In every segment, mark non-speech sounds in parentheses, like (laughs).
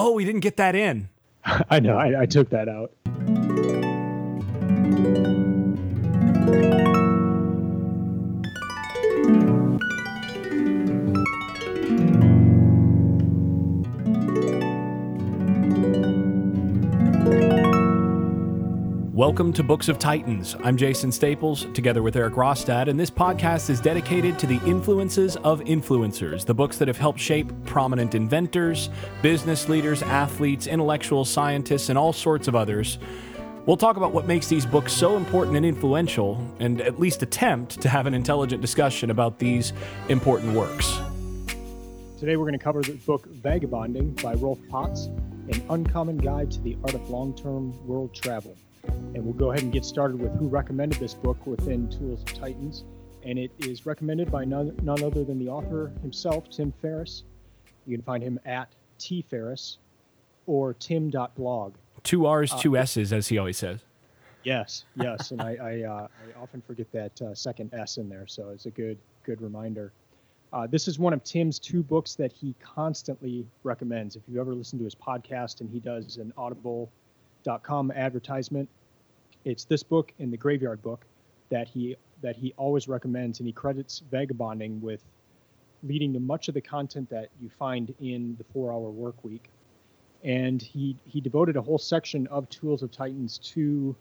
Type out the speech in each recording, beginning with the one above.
Oh, we didn't get that in. (laughs) I know. I, I took that out. Welcome to Books of Titans. I'm Jason Staples, together with Eric Rostad, and this podcast is dedicated to the influences of influencers, the books that have helped shape prominent inventors, business leaders, athletes, intellectual scientists, and all sorts of others. We'll talk about what makes these books so important and influential, and at least attempt to have an intelligent discussion about these important works. Today we're going to cover the book Vagabonding by Rolf Potts, an uncommon guide to the art of long term world travel. And we'll go ahead and get started with who recommended this book within Tools of Titans. And it is recommended by none, none other than the author himself, Tim Ferriss. You can find him at tferriss or tim.blog. Two R's, two uh, S's, as he always says. Yes, yes, and I I, uh, I often forget that uh, second S in there, so it's a good good reminder. Uh, this is one of Tim's two books that he constantly recommends. If you've ever listen to his podcast and he does an Audible.com advertisement, it's this book and the Graveyard Book that he that he always recommends, and he credits Vagabonding with leading to much of the content that you find in the Four Hour Work Week. And he he devoted a whole section of Tools of Titans to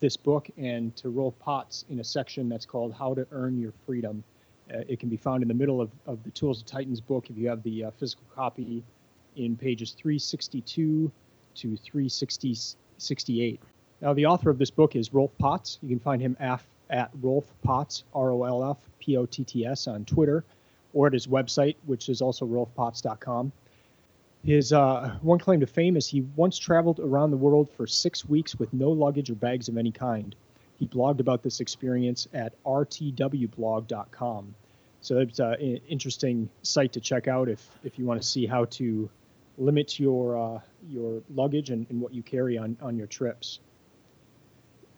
this book and to Rolf Potts in a section that's called How to Earn Your Freedom. Uh, it can be found in the middle of, of the Tools of Titans book if you have the uh, physical copy in pages 362 to 368. Now, the author of this book is Rolf Potts. You can find him af, at Rolf Potts, R O L F P O T T S, on Twitter or at his website, which is also rolfpotts.com. His uh, one claim to fame is he once traveled around the world for six weeks with no luggage or bags of any kind. He blogged about this experience at rtwblog.com. So it's uh, an interesting site to check out if, if you want to see how to limit your uh, your luggage and, and what you carry on, on your trips.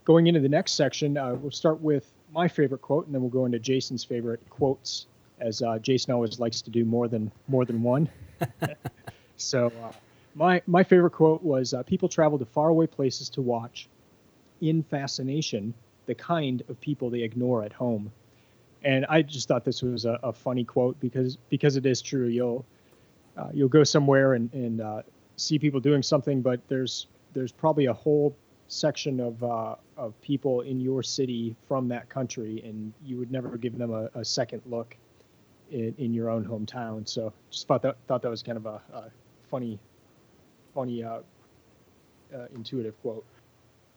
Going into the next section, uh, we'll start with my favorite quote, and then we'll go into Jason's favorite quotes, as uh, Jason always likes to do more than more than one. (laughs) so, uh, my my favorite quote was, uh, "People travel to faraway places to watch, in fascination, the kind of people they ignore at home." And I just thought this was a, a funny quote because because it is true. You'll uh, you'll go somewhere and and uh, see people doing something, but there's there's probably a whole section of uh, of people in your city from that country, and you would never give them a, a second look in, in, your own hometown. So just thought that thought that was kind of a, a funny, funny, uh, uh, intuitive quote.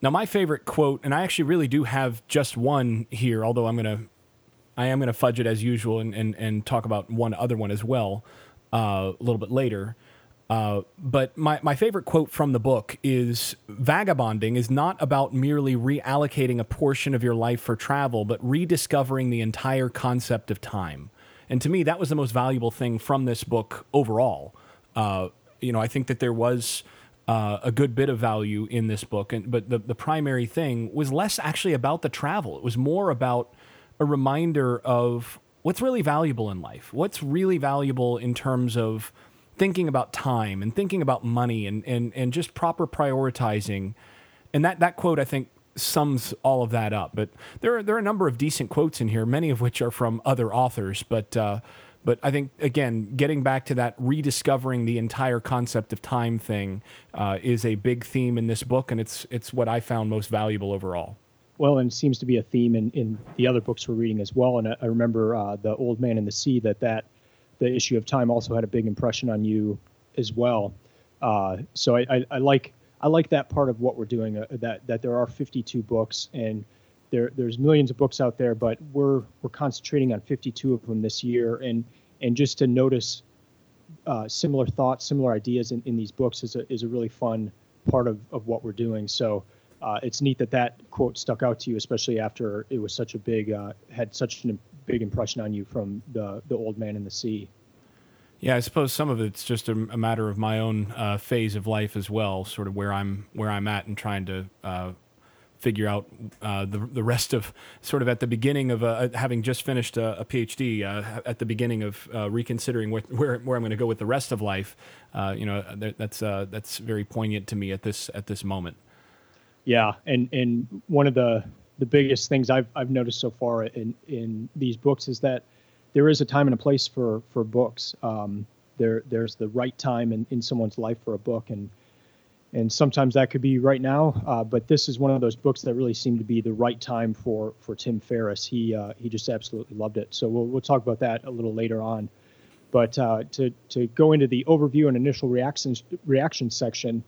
Now, my favorite quote, and I actually really do have just one here, although I'm gonna, I am gonna fudge it as usual and and, and talk about one other one as well uh, a little bit later. Uh, but my, my favorite quote from the book is Vagabonding is not about merely reallocating a portion of your life for travel, but rediscovering the entire concept of time. And to me, that was the most valuable thing from this book overall. Uh, you know, I think that there was uh, a good bit of value in this book, and, but the, the primary thing was less actually about the travel. It was more about a reminder of what's really valuable in life, what's really valuable in terms of thinking about time and thinking about money and, and, and just proper prioritizing. And that, that quote, I think, sums all of that up. But there are, there are a number of decent quotes in here, many of which are from other authors. But, uh, but I think, again, getting back to that rediscovering the entire concept of time thing uh, is a big theme in this book, and it's, it's what I found most valuable overall. Well, and seems to be a theme in, in the other books we're reading as well. And I, I remember uh, The Old Man in the Sea, that that the issue of time also had a big impression on you as well. Uh, so I, I, I, like I like that part of what we're doing. Uh, that that there are 52 books and there there's millions of books out there, but we're we're concentrating on 52 of them this year, and and just to notice uh, similar thoughts, similar ideas in, in these books is a is a really fun part of, of what we're doing. So. Uh, it's neat that that quote stuck out to you, especially after it was such a big, uh, had such an big impression on you from the the Old Man in the Sea. Yeah, I suppose some of it's just a, a matter of my own uh, phase of life as well, sort of where I'm where I'm at and trying to uh, figure out uh, the the rest of sort of at the beginning of uh, having just finished a, a PhD uh, at the beginning of uh, reconsidering where, where, where I'm going to go with the rest of life. Uh, you know, that's uh, that's very poignant to me at this at this moment. Yeah, and and one of the the biggest things I've I've noticed so far in in these books is that there is a time and a place for for books. Um, there there's the right time in, in someone's life for a book and and sometimes that could be right now. Uh, but this is one of those books that really seemed to be the right time for for Tim Ferriss. He uh, he just absolutely loved it. So we'll we'll talk about that a little later on. But uh, to to go into the overview and initial reactions reaction section,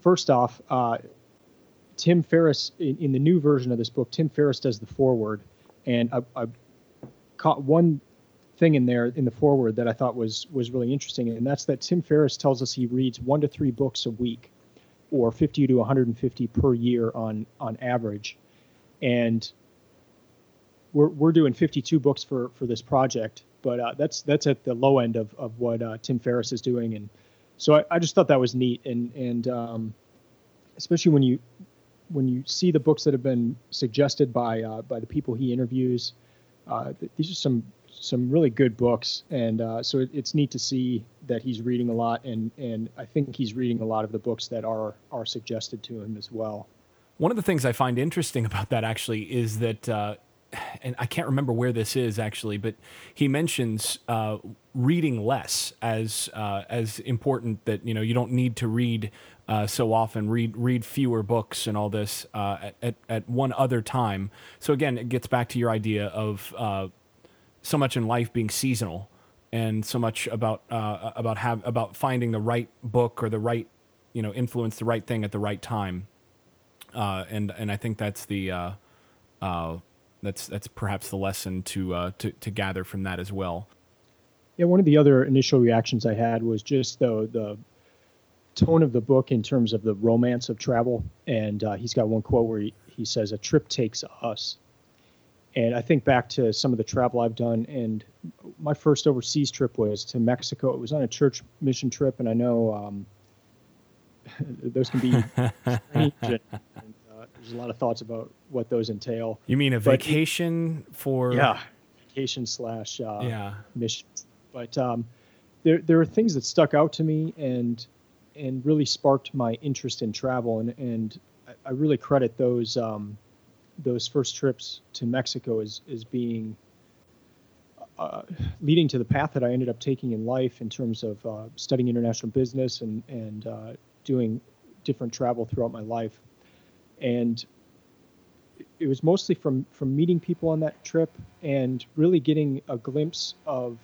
first off, uh, Tim Ferriss in, in, the new version of this book, Tim Ferriss does the foreword, and I, I caught one thing in there in the foreword that I thought was was really interesting, and that's that Tim Ferriss tells us he reads one to three books a week or 50 to 150 per year on on average. And we're, we're doing 52 books for for this project but uh, that's that's at the low end of, of what uh, tim ferriss is doing. And so I, I, just thought that was neat. And and um, especially when you when you see the books that have been suggested by uh, by the people he interviews uh, these are some some really good books, and uh, so it, it's neat to see that he's reading a lot, and and I think he's reading a lot of the books that are are suggested to him as well. One of the things I find interesting about that actually is that. Uh, and I can't remember where this is actually, but he mentions uh, reading less as uh, as important. That you know you don't need to read uh, so often, read read fewer books and all this uh, at, at one other time. So again, it gets back to your idea of uh, so much in life being seasonal and so much about uh, about have about finding the right book or the right you know influence the right thing at the right time uh, and and I think that's the uh, that's that's perhaps the lesson to, to to gather from that as well. Yeah, one of the other initial reactions I had was just the the tone of the book in terms of the romance of travel, and uh, he's got one quote where he, he says, "A trip takes us." And I think back to some of the travel I've done, and my first overseas trip was to Mexico. It was on a church mission trip, and I know um, (laughs) those can be strange. And, and, uh, there's a lot of thoughts about what those entail. You mean a but vacation it, for? Yeah, vacation slash uh, yeah mission. But um, there there are things that stuck out to me and and really sparked my interest in travel, and and I, really credit those. Um, those first trips to Mexico as as being uh, leading to the path that I ended up taking in life in terms of uh, studying international business and and uh, doing different travel throughout my life, and it was mostly from from meeting people on that trip and really getting a glimpse of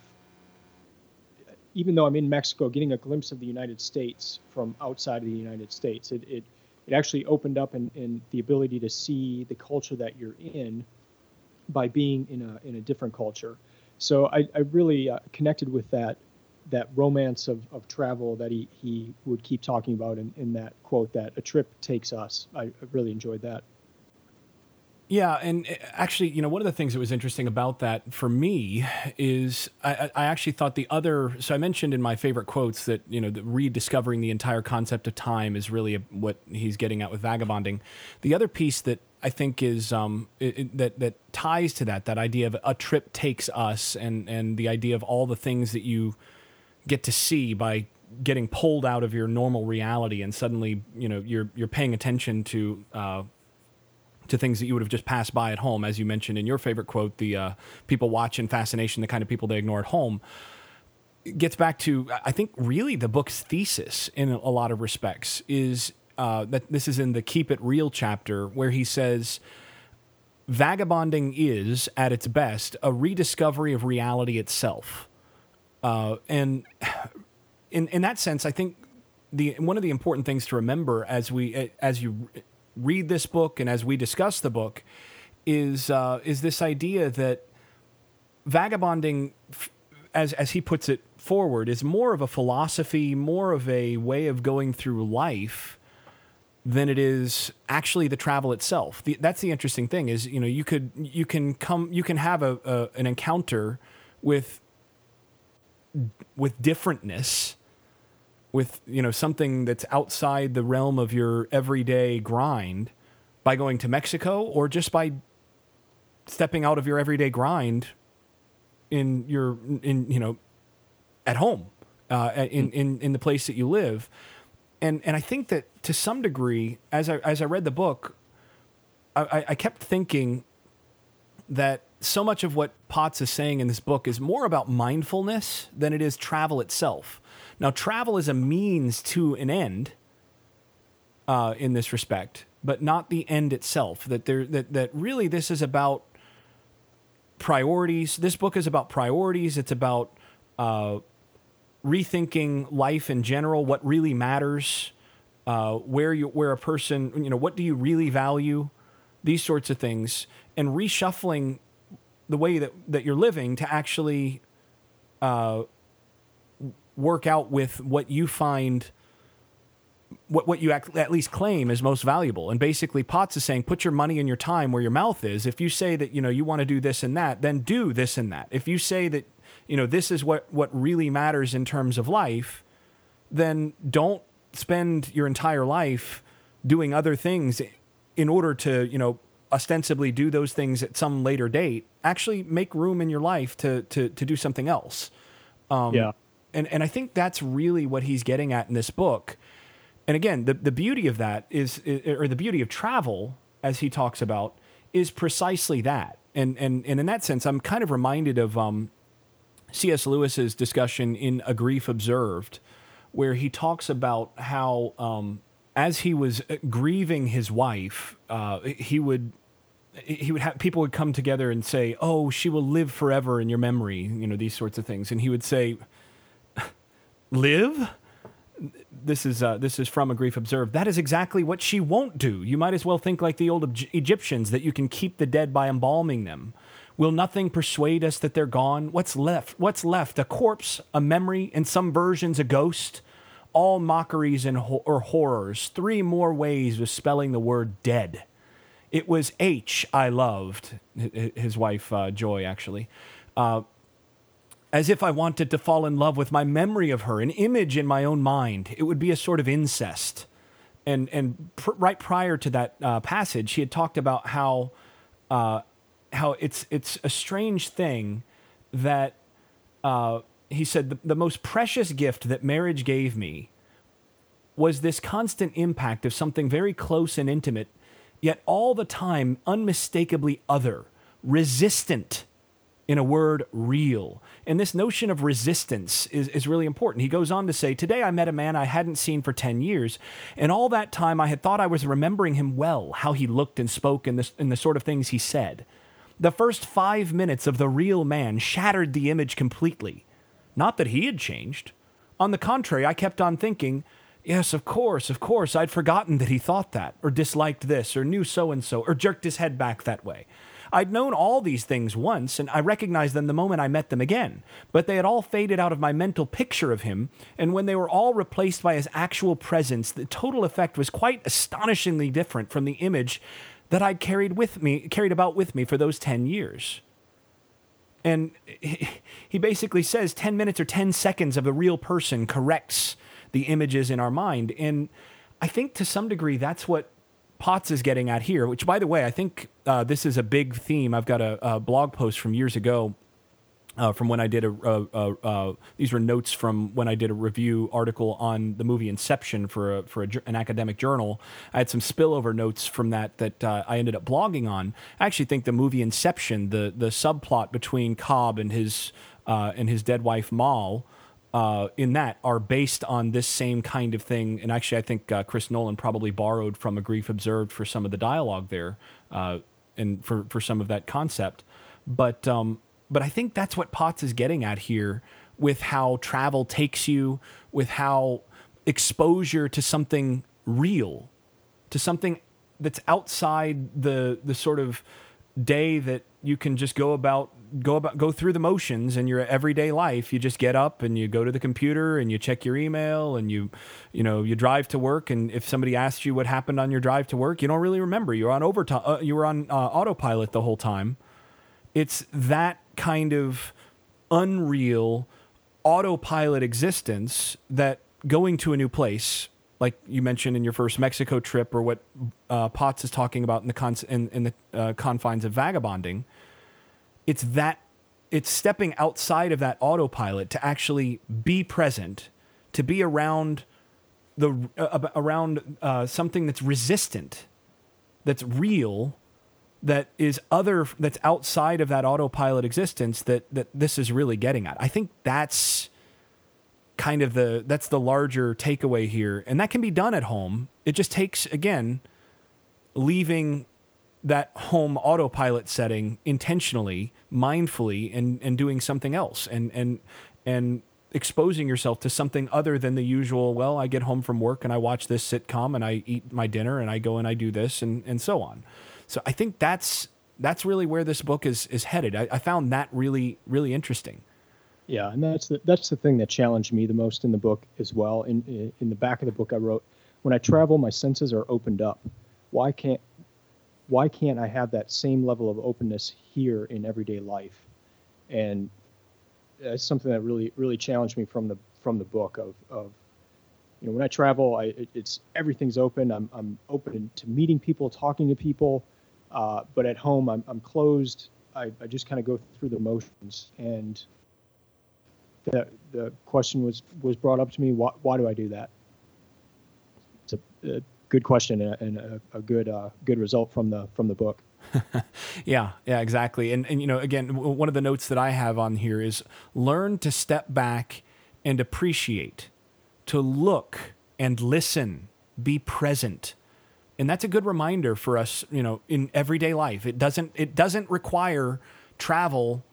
even though I'm in Mexico, getting a glimpse of the United States from outside of the United States. It, it it actually opened up in, in the ability to see the culture that you're in by being in a in a different culture. So I, I really uh, connected with that that romance of, of travel that he, he would keep talking about in, in that quote that a trip takes us. I, I really enjoyed that. Yeah, and uh, actually, you know, one of the things that was interesting about that for me is I, I, actually thought the other. So I mentioned in my favorite quotes that you know, the rediscovering the entire concept of time is really what he's getting at with vagabonding. The other piece that I think is um, it, that that ties to that that idea of a trip takes us, and and the idea of all the things that you get to see by getting pulled out of your normal reality, and suddenly you know you're you're paying attention to. Uh, to things that you would have just passed by at home, as you mentioned in your favorite quote, the uh, people watch in fascination, the kind of people they ignore at home. It gets back to, I think, really the book's thesis in a lot of respects is uh, that this is in the Keep It Real chapter, where he says, Vagabonding is, at its best, a rediscovery of reality itself. Uh, and (sighs) in, in that sense, I think the one of the important things to remember as we as you read this book and as we discuss the book is uh, is this idea that vagabonding, as as he puts it forward, is more of a philosophy, more of a way of going through life than it is actually the travel itself. The, that's the interesting thing is you know you could you can come you can have a, a an encounter with with differentness with you know something that's outside the realm of your everyday grind by going to Mexico or just by stepping out of your everyday grind in your in you know at home uh, in, in in the place that you live and and I think that to some degree as I as I read the book I, I kept thinking that so much of what Potts is saying in this book is more about mindfulness than it is travel itself. Now, travel is a means to an end uh, in this respect, but not the end itself. That there, that that really, this is about priorities. This book is about priorities. It's about uh, rethinking life in general, what really matters, uh, where you, where a person, you know, what do you really value, these sorts of things, and reshuffling the way that that you're living to actually uh, work out with what you find what what you at least claim is most valuable. And basically, Potts is saying, put your money and your time where your mouth is. If you say that you know you want to do this and that, then do this and that. If you say that you know this is what what really matters in terms of life, then don't spend your entire life doing other things in order to you know ostensibly do those things at some later date. Actually, make room in your life to to to do something else. Um, yeah. And, and I think that's really what he's getting at in this book and again, the, the beauty of that is, or the beauty of travel, as he talks about, is precisely that. And, and, and in that sense, I'm kind of reminded of um, C.S. Lewis's discussion in A Grief Observed, where he talks about how, um, as he was uh, grieving his wife, uh, he would he would have people would come together and say, "Oh, she will live forever in your memory," you know, these sorts of things, and he would say, "Live." this is uh, this is from a grief observed. That is exactly what she won't do. You might as well think like the old Egyptians that you can keep the dead by embalming them. Will nothing persuade us that they're gone? What's left? What's left? A corpse, a memory, in some versions a ghost. All mockeries and ho- or horrors. Three more ways of spelling the word dead. It was H I loved his wife uh, Joy actually. Uh, as if I wanted to fall in love with my memory of her, an image in my own mind. It would be a sort of incest. And and pr- right prior to that uh, passage, he had talked about how uh, how it's it's a strange thing that uh, he said the, the most precious gift that marriage gave me was this constant impact of something very close and intimate, yet all the time unmistakably other, resistant in a word, real. And this notion of resistance is, is really important. He goes on to say, Today I met a man I hadn't seen for 10 years, and all that time I had thought I was remembering him well, how he looked and spoke and the, and the sort of things he said. The first five minutes of the real man shattered the image completely. Not that he had changed. On the contrary, I kept on thinking, Yes, of course, of course, I'd forgotten that he thought that, or disliked this, or knew so and so, or jerked his head back that way. I'd known all these things once, and I recognized them the moment I met them again, but they had all faded out of my mental picture of him, and when they were all replaced by his actual presence, the total effect was quite astonishingly different from the image that I'd carried with me, carried about with me for those 10 years. And (laughs) he basically says 10 minutes or 10 seconds of a real person corrects the images in our mind. And I think to some degree that's what Potts is getting at here, which, by the way, I think uh, this is a big theme. I've got a, a blog post from years ago. Uh, from when I did a, uh, uh, these were notes from when I did a review article on the movie Inception for a, for a, an academic journal. I had some spillover notes from that that uh, I ended up blogging on. I actually think the movie Inception, the the subplot between Cobb and his uh, and his dead wife Mal, uh, in that are based on this same kind of thing. And actually, I think uh, Chris Nolan probably borrowed from A Grief Observed for some of the dialogue there uh, and for, for some of that concept. But, um, but I think that's what Potts is getting at here with how travel takes you, with how exposure to something real, to something that's outside the, the sort of day that you can just go about go about go through the motions in your everyday life. You just get up and you go to the computer and you check your email and you you know you drive to work. And if somebody asks you what happened on your drive to work you don't really remember. You're on overtime uh, you were on uh, autopilot the whole time. It's that kind of unreal autopilot existence that going to a new place like you mentioned in your first Mexico trip, or what uh, Potts is talking about in the in, in the uh, confines of vagabonding. It's that it's stepping outside of that autopilot to actually be present, to be around the uh, around uh, something that's resistant, that's real, that is other that's outside of that autopilot existence that that this is really getting at. I think that's kind of the that's the larger takeaway here, and that can be done at home. It just takes again leaving that home autopilot setting intentionally, mindfully, and and doing something else, and and and exposing yourself to something other than the usual. Well, I get home from work and I watch this sitcom and I eat my dinner and I go and I do this and and so on. So I think that's that's really where this book is is headed. I, I found that really really interesting. Yeah, and that's the that's the thing that challenged me the most in the book as well. In in the back of the book, I wrote, "When I travel, my senses are opened up. Why can't why can't I have that same level of openness here in everyday life? And that's something that really really challenged me from the from the book of of you know when I travel, I it's everything's open. I'm I'm open to meeting people, talking to people, uh, but at home I'm I'm closed. I, I just kind of go through the motions and the the question was was brought up to me why, why do I do that it's a, a good question and a, a good uh, good result from the from the book. (laughs) yeah, yeah, exactly. And and you know, again, one of the notes that I have on here is learn to step back and appreciate, to look and listen, be present. And that's a good reminder for us, you know, in everyday life. It doesn't it doesn't require travel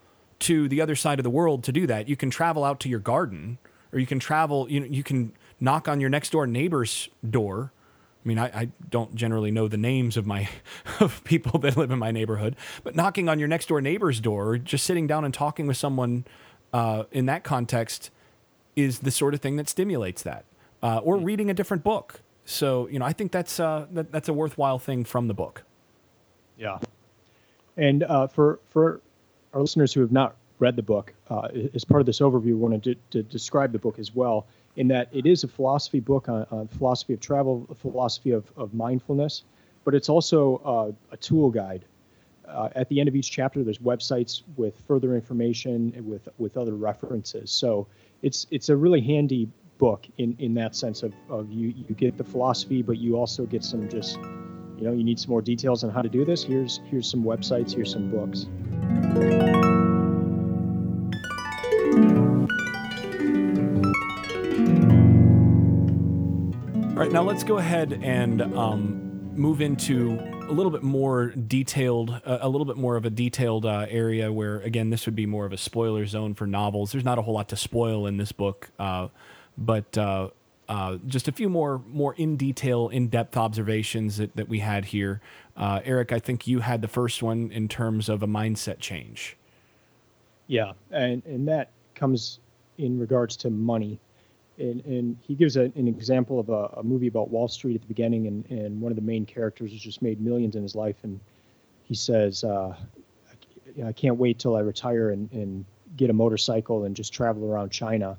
to the other side of the world to do that. You can travel out to your garden or you can travel, you know, you can knock on your next door neighbor's door I mean, I, I, don't generally know the names of my (laughs) of people that live in my neighborhood, but knocking on your next door neighbor's door, just sitting down and talking with someone uh, in that context, is the sort of thing that stimulates that. Uh, or mm. reading a different book. So you know, I think that's uh, that, that's a worthwhile thing from the book. Yeah, and uh, for for our listeners who have not read the book, uh, as part of this overview, we wanted to, to describe the book as well in that it is a philosophy book on, on philosophy of travel, philosophy of, of mindfulness, but it's also uh, a tool guide. Uh, at the end of each chapter, there's websites with further information and with with other references. So it's it's a really handy book in, in that sense of, of you you get the philosophy, but you also get some just you know you need some more details on how to do this. Here's here's some websites. Here's some books. All right, now let's go ahead and um, move into a little bit more detailed, uh, a little bit more of a detailed uh, area where, again, this would be more of a spoiler zone for novels. There's not a whole lot to spoil in this book, uh, but uh, uh, just a few more, more in detail, in depth observations that, that we had here. Uh, Eric, I think you had the first one in terms of a mindset change. Yeah, and and that comes in regards to money and, and he gives a, an example of a, a, movie about Wall Street at the beginning, and, and one of the main characters has just made millions in his life, and he says, uh, I, can't wait till I retire and, and get a motorcycle and just travel around China.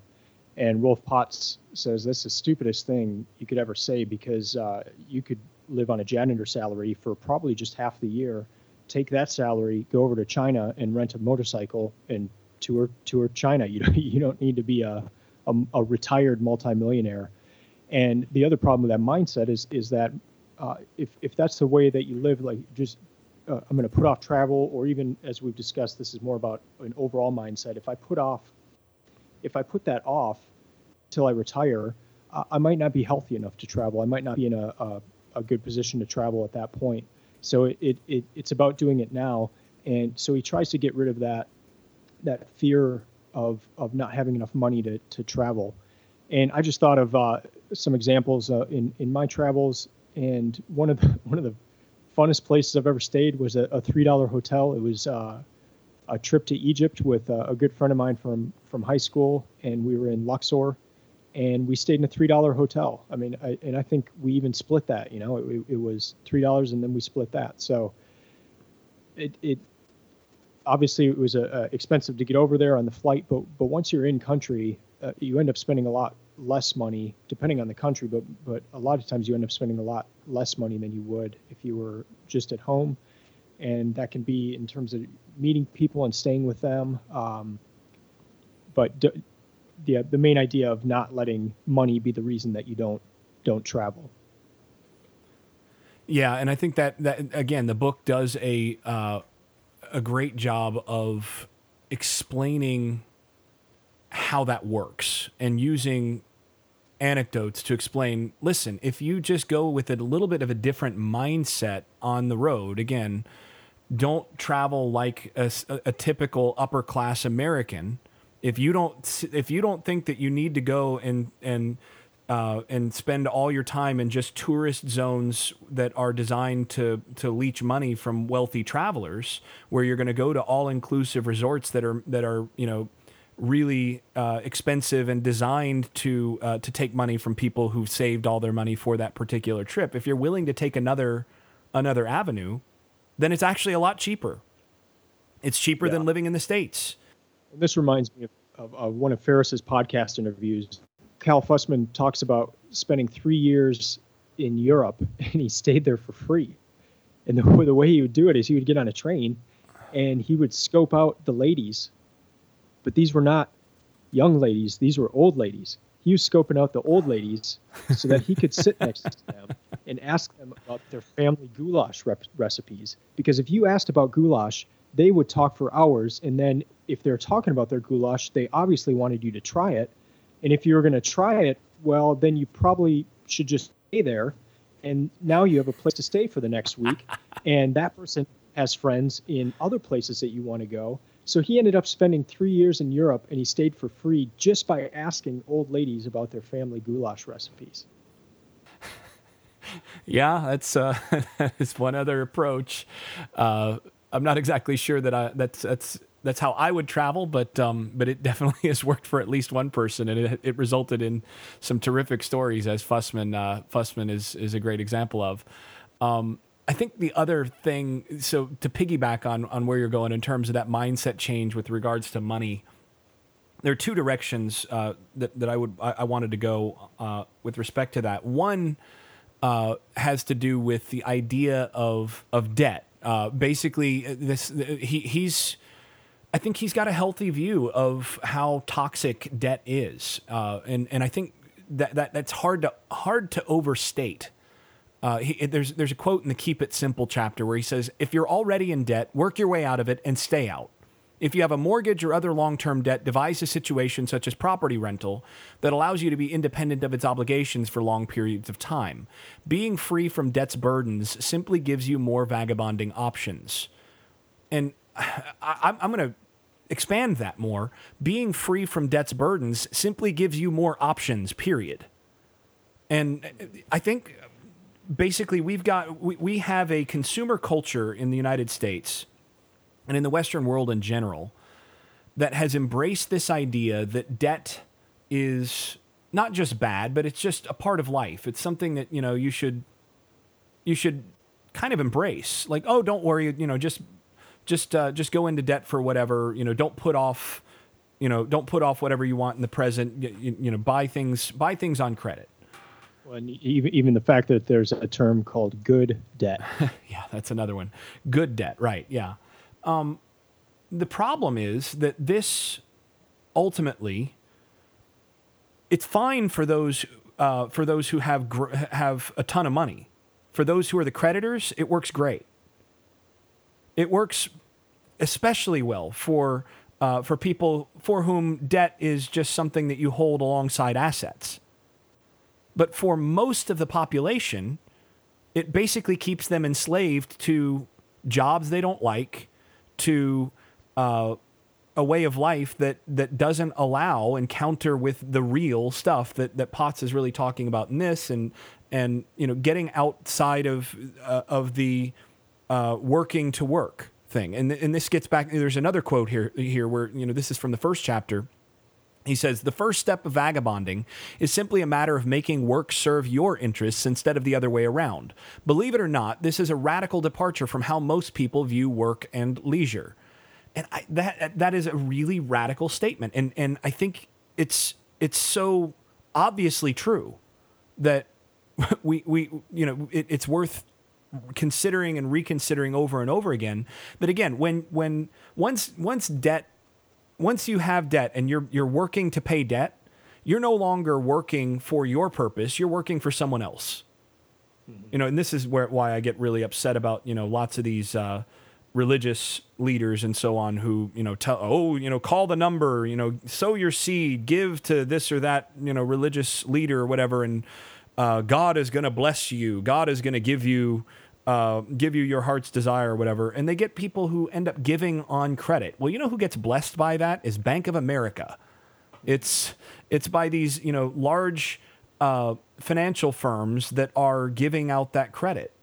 And Rolf Potts says that's the stupidest thing you could ever say because uh, you could live on a janitor salary for probably just half the year, take that salary, go over to China and rent a motorcycle and tour tour China. You don't (laughs) you don't need to be a a, a retired multimillionaire. And the other problem with that mindset is is that uh, if if that's the way that you live, like just uh, I'm going to put off travel, or even as we've discussed, this is more about an overall mindset. If I put off, if I put that off till I retire, I might not be healthy enough to travel. I might not be in a, a, a good position to travel at that point. So it, it, it it's about doing it now. And so he tries to get rid of that that fear of of not having enough money to to travel. And I just thought of uh, some examples uh, in in my travels. And one of the (laughs) one of the funnest places I've ever stayed was a, a three dollar hotel. It was uh, a trip to Egypt with a, good friend of mine from from high school, and we were in Luxor, and we stayed in a three dollar hotel. I mean, I, and I think we even split that. You know, it, it was three dollars, and then we split that. So it it obviously it was uh, expensive to get over there on the flight, but but once you're in country, uh, you end up spending a lot less money depending on the country, but but a lot of times you end up spending a lot less money than you would if you were just at home, and that can be in terms of meeting people and staying with them. Um, but d- the the main idea of not letting money be the reason that you don't don't travel. Yeah, and I think that that again, the book does a uh, a great job of explaining how that works and using anecdotes to explain listen if you just go with a little bit of a different mindset on the road again don't travel like a, a typical upper class american. If you don't if you don't think that you need to go and and uh, and spend all your time in just tourist zones that are designed to to leech money from wealthy travelers, where you're going to go to all inclusive resorts that are that are you know really uh, expensive and designed to uh, to take money from people who've saved all their money for that particular trip. If you're willing to take another another avenue, then it's actually a lot cheaper. It's cheaper yeah. than living in the states. This reminds me of, of, of one of Ferriss's podcast interviews Cal Fussman talks about spending three years in Europe (laughs) and he stayed there for free. And the, the way he would do it is he would get on a train and he would scope out the ladies. But these were not young ladies, these were old ladies. He was scoping out the old ladies so that he could sit next to them and ask them about their family goulash rep- recipes. Because if you asked about goulash, they would talk for hours. And then if they're talking about their goulash, they obviously wanted you to try it and if you're going to try it, well, then you probably should just stay there. And now you have a place to stay for the next week. (laughs) and that person has friends in other places that you want to go. So he ended up spending three years in Europe and he stayed for free just by asking old ladies about their family goulash recipes. (laughs) Yeah, that's uh, (laughs) that's one other approach. Uh, I'm not exactly sure that I that's that's that's how I would travel, but um, but it (laughs) definitely has worked for at least one person, and it, it resulted in some terrific stories, as Fussman uh, Fussman is is a great example of. Um, I think the other thing, so to piggyback on on where you're going in terms of that mindset change with regards to money, there are two directions uh, that that I would I, I wanted to go uh, with respect to that. One uh, has to do with the idea of of debt. Uh, basically, this he he's I think he's got a healthy view of how toxic debt is, uh, and and I think that, that that's hard to hard to overstate. Uh, he, there's there's a quote in the Keep It Simple chapter where he says, "If you're already in debt, work your way out of it and stay out. If you have a mortgage or other long-term debt, devise a situation such as property rental that allows you to be independent of its obligations for long periods of time. Being free from debt's burdens simply gives you more vagabonding options." And (sighs) I, am going to expand that more, being free from debt's burdens simply gives you more options, period. And I think basically we've got we, we have a consumer culture in the United States and in the Western world in general that has embraced this idea that debt is not just bad, but it's just a part of life. It's something that, you know, you should you should kind of embrace. Like, oh, don't worry, you know, just just uh, just go into debt for whatever you know don't put off you know don't put off whatever you want in the present. You, you know buy things buy things on credit. Well, and even even the fact that there's a term called good debt. (laughs) Yeah that's another one. Good debt right yeah. Um, the problem is that this ultimately it's fine for those uh, for those who have gr- have a ton of money. For those who are the creditors it works great it works especially well for uh, for people for whom debt is just something that you hold alongside assets. But for most of the population, it basically keeps them enslaved to jobs they don't like, to uh, a way of life that that doesn't allow encounter with the real stuff that that Potts is really talking about in this, and and you know getting outside of uh, of the uh, working to work thing. And, and this gets back, there's another quote here, here where, you know, this is from the first chapter. He says, The first step of vagabonding is simply a matter of making work serve your interests instead of the other way around. Believe it or not, this is a radical departure from how most people view work and leisure. And I, that, that is a really radical statement. And, and I think it's, it's so obviously true that (laughs) we we you know it, it's worth considering and reconsidering over and over again. But again, when when once once debt once you have debt and you're you're working to pay debt, you're no longer working for your purpose, you're working for someone else. Mm-hmm. You know, and this is where why I get really upset about, you know, lots of these uh, religious leaders and so on who you know tell oh you know call the number you know sow your seed give to this or that you know religious leader or whatever and uh, God is going to bless you God is going to give you uh, give you your heart's desire or whatever and they get people who end up giving on credit. Well you know who gets blessed by that is Bank of America. It's it's by these you know large uh, financial firms that are giving out that credit.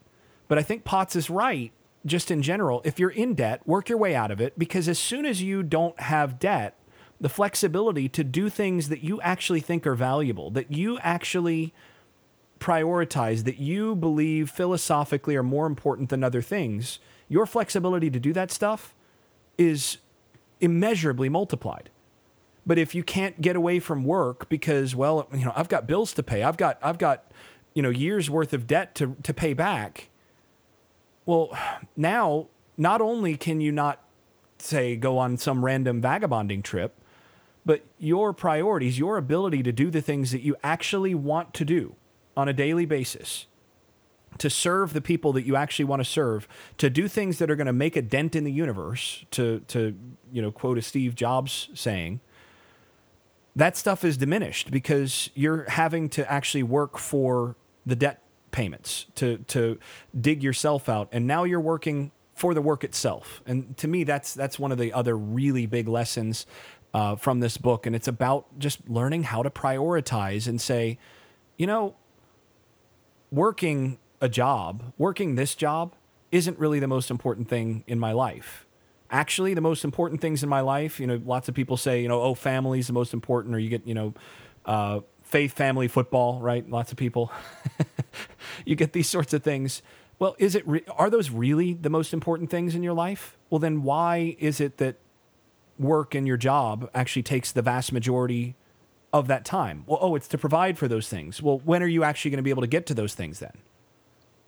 But I think Potts is right just in general, if you're in debt, work your way out of it because as soon as you don't have debt, the flexibility to do things that you actually think are valuable, that you actually prioritize, that you believe philosophically are more important than other things, your flexibility to do that stuff is immeasurably multiplied. But if you can't get away from work because, well, you know, I've got bills to pay, I've got, I've got, you know, years worth of debt to, to pay back, well, now not only can you not say go on some random vagabonding trip, but your priorities, your ability to do the things that you actually want to do on a daily basis, to serve the people that you actually want to serve, to do things that are going to make a dent in the universe, to to you know quote a Steve Jobs saying, that stuff is diminished because you're having to actually work for the debt payments to to dig yourself out and now you're working for the work itself. And to me that's that's one of the other really big lessons uh, from this book and it's about just learning how to prioritize and say you know working a job working this job isn't really the most important thing in my life actually the most important things in my life you know lots of people say you know oh family's the most important or you get you know uh, faith, family, football, right? Lots of people. (laughs) you get these sorts of things. Well, is it re- are those really the most important things in your life? Well, then why is it that work and your job actually takes the vast majority of that time? Well, oh, it's to provide for those things. Well, when are you actually going to be able to get to those things then?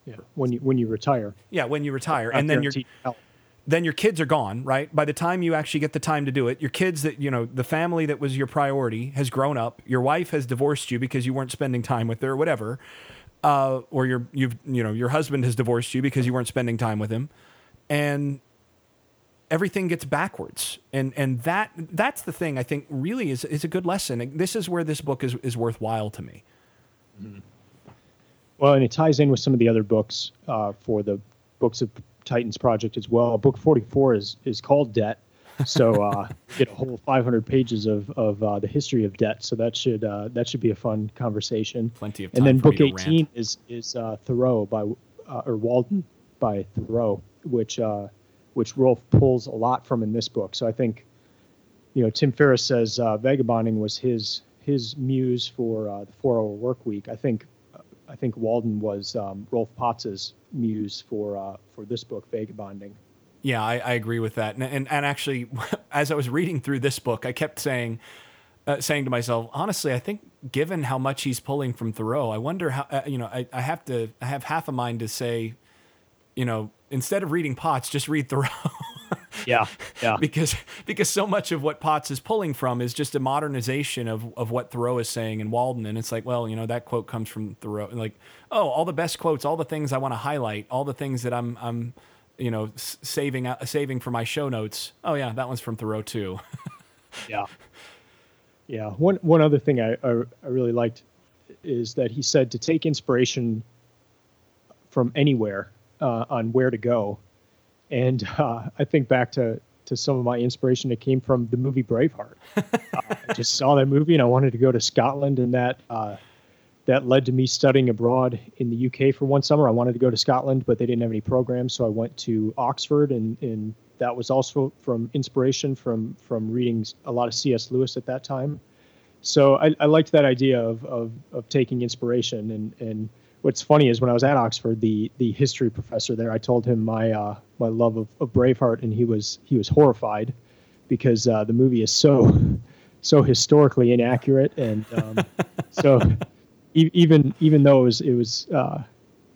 Yeah, when you when you retire. Yeah, when you retire, and then you're then your kids are gone, right? By the time you actually get the time to do it, your kids that, you know, the family that was your priority has grown up. Your wife has divorced you because you weren't spending time with her or whatever. Uh, or your you've you know, your husband has divorced you because you weren't spending time with him. And everything gets backwards. And and that that's the thing I think really is is a good lesson. This is where this book is is worthwhile to me. Mm-hmm. Well, and it ties in with some of the other books uh, for the books of Titans project as well. Book 44 is is called Debt. So uh, (laughs) get a whole 500 pages of of uh, the history of debt. So that should uh, that should be a fun conversation. Plenty of time. And then book 18 is is uh, Thoreau by uh, or Walden by Thoreau, which uh, which Rolf pulls a lot from in this book. So I think, you know, Tim Ferriss says vagabonding was his his muse for the four hour work week. I think I think Walden was um, Rolf Potts's muse for uh, for this book, Vagabonding. Yeah, I, I agree with that. And, and, and actually, (laughs) as I was reading through this book, I kept saying uh, saying to myself, honestly, I think given how much he's pulling from Thoreau, I wonder how uh, you know I, I have to I have half a mind to say, you know, instead of reading Potts, just read Thoreau. (laughs) yeah, yeah. because because so much of what Potts is pulling from is just a modernization of of what Thoreau is saying in Walden, and it's like, well, you know, that quote comes from Thoreau, and like, oh, all the best quotes, all the things I want to highlight, all the things that I'm I'm you know saving uh, saving for my show notes. Oh yeah, that one's from Thoreau too. (laughs) yeah, yeah. One one other thing I, I I really liked is that he said to take inspiration from anywhere uh, on where to go and uh, I think back to to some of my inspiration that came from the movie Braveheart. (laughs) uh, I just saw that movie and I wanted to go to Scotland, and that uh, that led to me studying abroad in the UK for one summer. I wanted to go to Scotland, but they didn't have any programs, so I went to Oxford, and and that was also from inspiration from from reading a lot of C.S. Lewis at that time. So I, I liked that idea of, of of taking inspiration and and what's funny is when I was at Oxford, the the history professor there, I told him my uh, my love of, of Braveheart, and he was he was horrified because uh, the movie is so so historically inaccurate, and um, (laughs) so e- even even though it was it was uh,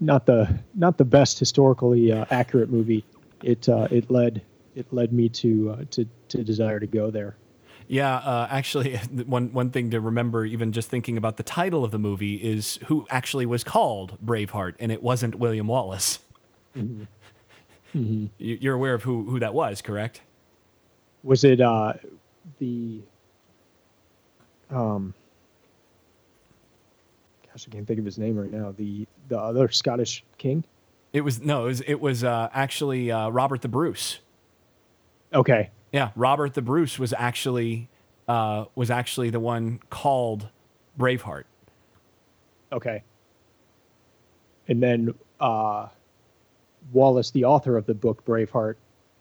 not the not the best historically uh, accurate movie, it uh, it led it led me to uh, to to desire to go there. Yeah, uh, actually, (laughs) one one thing to remember, even just thinking about the title of the movie, is who actually was called Braveheart, and it wasn't William Wallace. Mm-hmm. Mm-hmm. You're aware of who who that was, correct? Was it uh, the um? Gosh, I can't think of his name right now. The the other Scottish king. It was no, it was it was uh, actually uh, Robert the Bruce. Okay. Yeah, Robert the Bruce was actually uh, was actually the one called Braveheart. Okay. And then uh, Wallace, the author of the book Braveheart,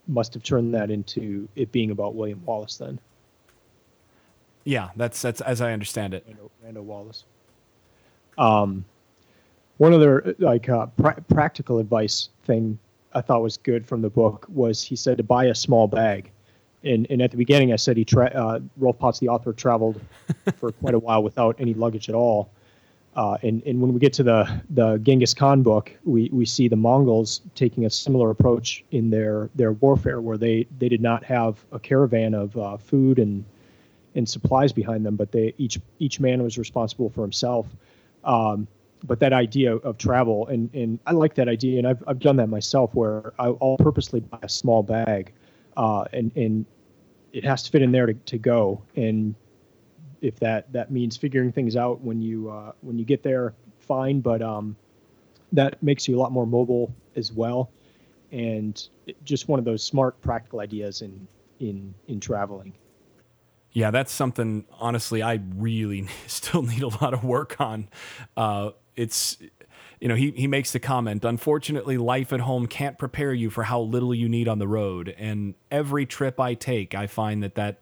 must have turned that into it being about William Wallace. Then. Yeah, that's that's as I understand it. Randall, Randall Wallace. Um, one other like uh, pra- practical advice thing I thought was good from the book was he said to buy a small bag. And, and at the beginning, I said he tra- uh, Rolf Potts, the author, traveled (laughs) for quite a while without any luggage at all. Uh, and, and when we get to the, the Genghis Khan book, we, we see the Mongols taking a similar approach in their, their warfare, where they, they did not have a caravan of uh, food and, and supplies behind them, but they each each man was responsible for himself. Um, but that idea of travel and, and I like that idea and I've, I've done that myself where I'll purposely buy a small bag uh, and, and it has to fit in there to, to go. And if that, that means figuring things out when you, uh, when you get there, fine. But um, that makes you a lot more mobile as well. And just one of those smart practical ideas in, in, in traveling. Yeah, that's something honestly I really (laughs) still need a lot of work on. Uh, it's you know he he makes the comment unfortunately life at home can't prepare you for how little you need on the road and every trip i take i find that that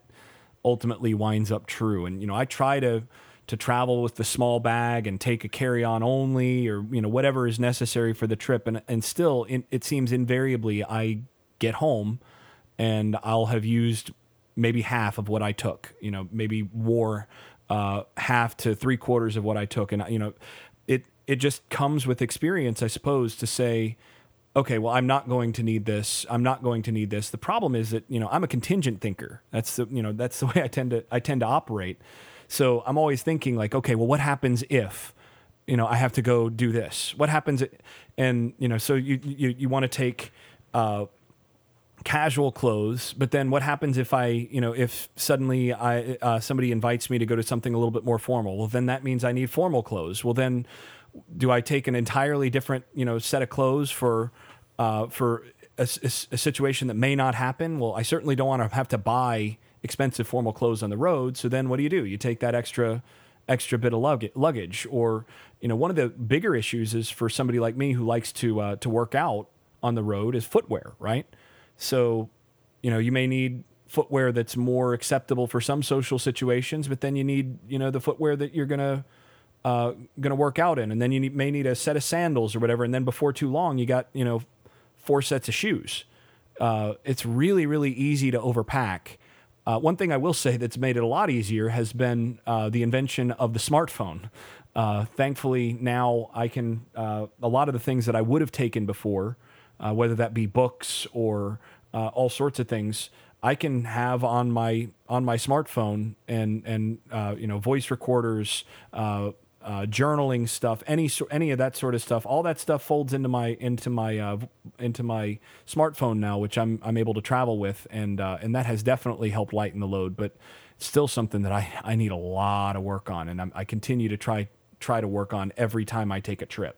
ultimately winds up true. And you know i try to to travel with the small bag and take a carry-on only or you know whatever is necessary for the trip and and still in, it seems invariably i get home and i'll have used maybe half of what i took you know maybe wore uh, half to three quarters of what I took, and you know, it just comes with experience, I suppose, to say, okay, well, I'm not going to need this. I'm not going to need this. The problem is that you know I'm a contingent thinker. That's the you know that's (laughs) the way I tend to I tend to operate. So I'm always thinking like, okay, well, what happens if you know I have to go do this? What happens? And you know, so you you you want to take. Uh, casual clothes but then what happens if i you know if suddenly i uh, somebody invites me to go to something a little bit more formal well then that means i need formal clothes well then do i take an entirely different you know set of clothes for uh, for a, a, a situation that may not happen? Well i certainly don't want to have to buy expensive formal clothes on the road. So then what do you do? You take that extra extra bit of luggage. Or you know one of the bigger issues is for somebody like me who likes to uh, to work out on the road is footwear right? So, you know, you may need footwear that's more acceptable for some social situations, but then you need, you know, the footwear that you're gonna uh, gonna work out in, and then you need, may need a set of sandals or whatever, and then before too long, you got you know four sets of shoes. Uh, it's really really easy to overpack. Uh, one thing I will say that's made it a lot easier has been uh, the invention of the smartphone. Uh, thankfully, now I can uh, a lot of the things that I would have taken before whether that be books or all sorts of things. I can have on my on my smartphone and and uh, you know voice recorders, uh, uh, journaling stuff, any any of that sort of stuff. All that stuff folds into my into my uh, into my smartphone now, which I'm I'm able to travel with, and and that has definitely helped lighten the load. But it's still something that I I need a lot of work on, and I'm, I continue to try try to work on every time I take a trip.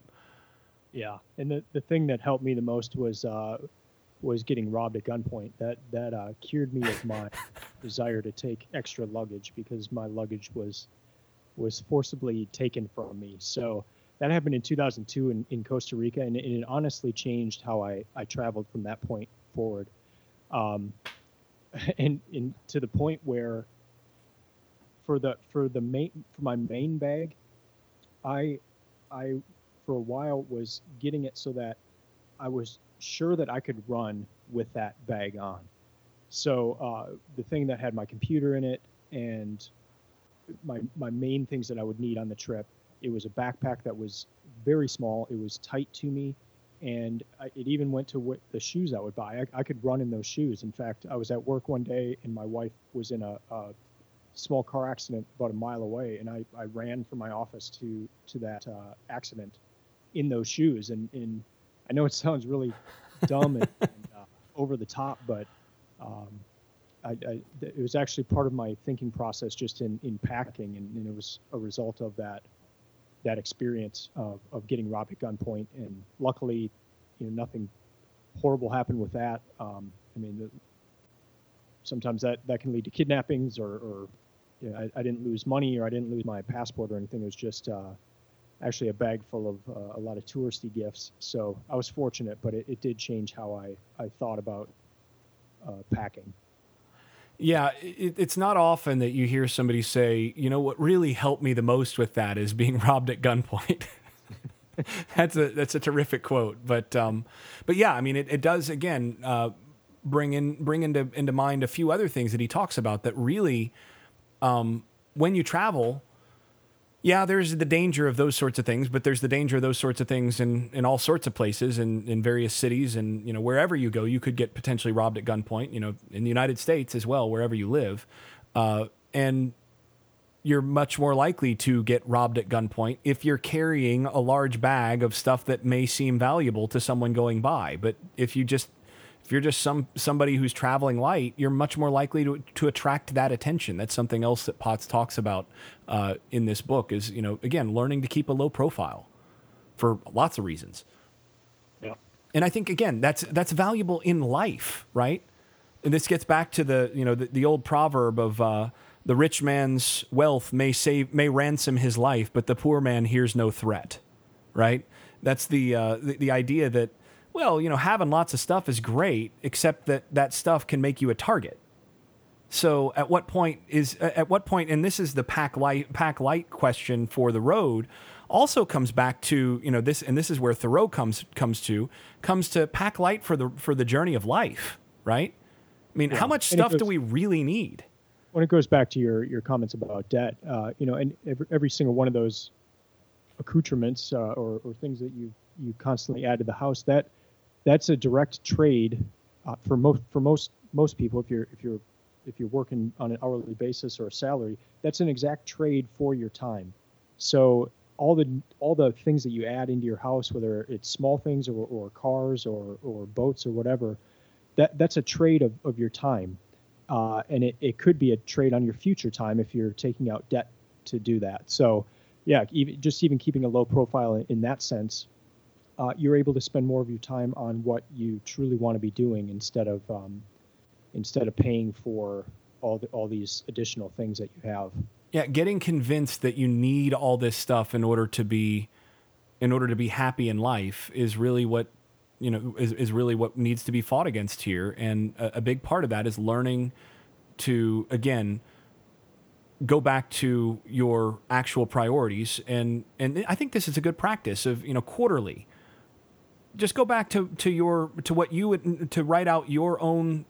Yeah, and the, the thing that helped me the most was uh, was getting robbed at gunpoint. That that uh, cured me of my (laughs) desire to take extra luggage because my luggage was was forcibly taken from me. So that happened in 2002 in, in Costa Rica, and, and it honestly changed how I, I traveled from that point forward. Um, (laughs) and, and to the point where for the for the main for my main bag, I I for a while was getting it so that I was sure that I could run with that bag on. So uh, the thing that had my computer in it and my my main things that I would need on the trip. It was a backpack that was very small. It was tight to me, and I, it even went to what the shoes I would buy. I, I could run in those shoes. In fact, I was at work one day, and my wife was in a, a small car accident about a mile away, and I, I ran from my office to to that uh, accident in those shoes. And, and I know it sounds really dumb and, and uh, over the top, but um, I, I, it was actually part of my thinking process just in, in packing, and, and, it was a result of that that experience of, of getting robbed at gunpoint. And luckily, you know, nothing horrible happened with that. Um, I mean, the, sometimes that, that can lead to kidnappings, or, or you know, I, I, didn't lose money, or I didn't lose my passport or anything. It was just uh, actually a bag full of uh, a lot of touristy gifts. So I was fortunate, but it, it did change how I, I thought about uh, packing. Yeah, it, it's not often that you hear somebody say, you know, what really helped me the most with that is being (laughs) robbed at gunpoint. (laughs) that's a that's a terrific quote, but um, but yeah, I mean, it, it does again uh, bring in bring into into mind a few other things that he talks about that really, um, when you travel, yeah, there's the danger of those sorts of things, but there's the danger of those sorts of things in, in all sorts of places and in various cities and you know wherever you go, you could get potentially robbed at gunpoint. You know, in the United States as well, wherever you live, uh, and you're much more likely to get robbed at gunpoint if you're carrying a large bag of stuff that may seem valuable to someone going by. But if you just if you're just some somebody who's traveling light, you're much more likely to to attract that attention. That's something else that Potts talks about uh, in this book. Is you know again learning to keep a low profile for lots of reasons. Yeah, and I think again that's that's valuable in life, right? And this gets back to the you know the, the old proverb of. Uh, the rich man's wealth may save may ransom his life, but the poor man hears no threat. Right? That's the uh, the, the idea that well, you know, having lots of stuff is great, except that that stuff can make you a target. So at what point is at what point, and this is the pack light pack light question for the road, also comes back to you know this, and this is where Thoreau comes comes to comes to pack light for the for the journey of life, right? I mean, yeah. how much stuff goes, do we really need? When it goes back to your your comments about debt, uh, you know, and every, every single one of those accoutrements uh, or, or things that you you constantly add to the house that that's a direct trade uh, for most for most most people. If you're if you're if you're working on an hourly basis or a salary, that's an exact trade for your time. So all the all the things that you add into your house, whether it's small things or, or cars or, or boats or whatever, that that's a trade of, of your time. Uh, and it, it could be a trade on your future time if you're taking out debt to do that. So yeah, even just even keeping a low profile in, in that sense uh, you're able to spend more of your time on what you truly want to be doing instead of um, instead of paying for all the, all these additional things that you have. Yeah, getting convinced that you need all this stuff in order to be in order to be happy in life is really what you know is, is really what needs to be fought against here. And a, a big part of that is learning to again go back to your actual priorities. And and I think this is a good practice of you know quarterly just go back to, to your to what you would to write out your own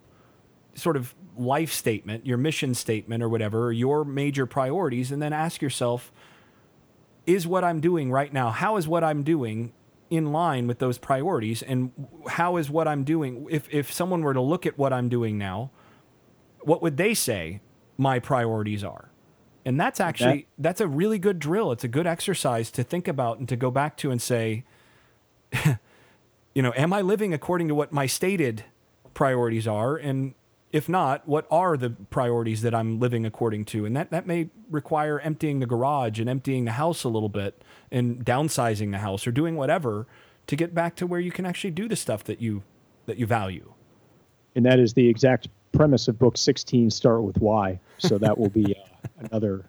sort of life statement, your mission statement or whatever, your major priorities, and then ask yourself, is what I'm doing right now, how is what I'm doing in line with those priorities? And how is what I'm doing, if, if someone were to look at what I'm doing now, what would they say my priorities are? And that's actually, that's a really good drill. It's a good exercise to think about and to go back to and say, (laughs) you know, am I living according to what my stated priorities are? And if not, what are the priorities that I'm living according to? And that, that may require emptying the garage and emptying the house a little bit and downsizing the house or doing whatever to get back to where you can actually do the stuff that you that you value. And that is the exact premise of book 16 start with why. So that will be (laughs) uh, another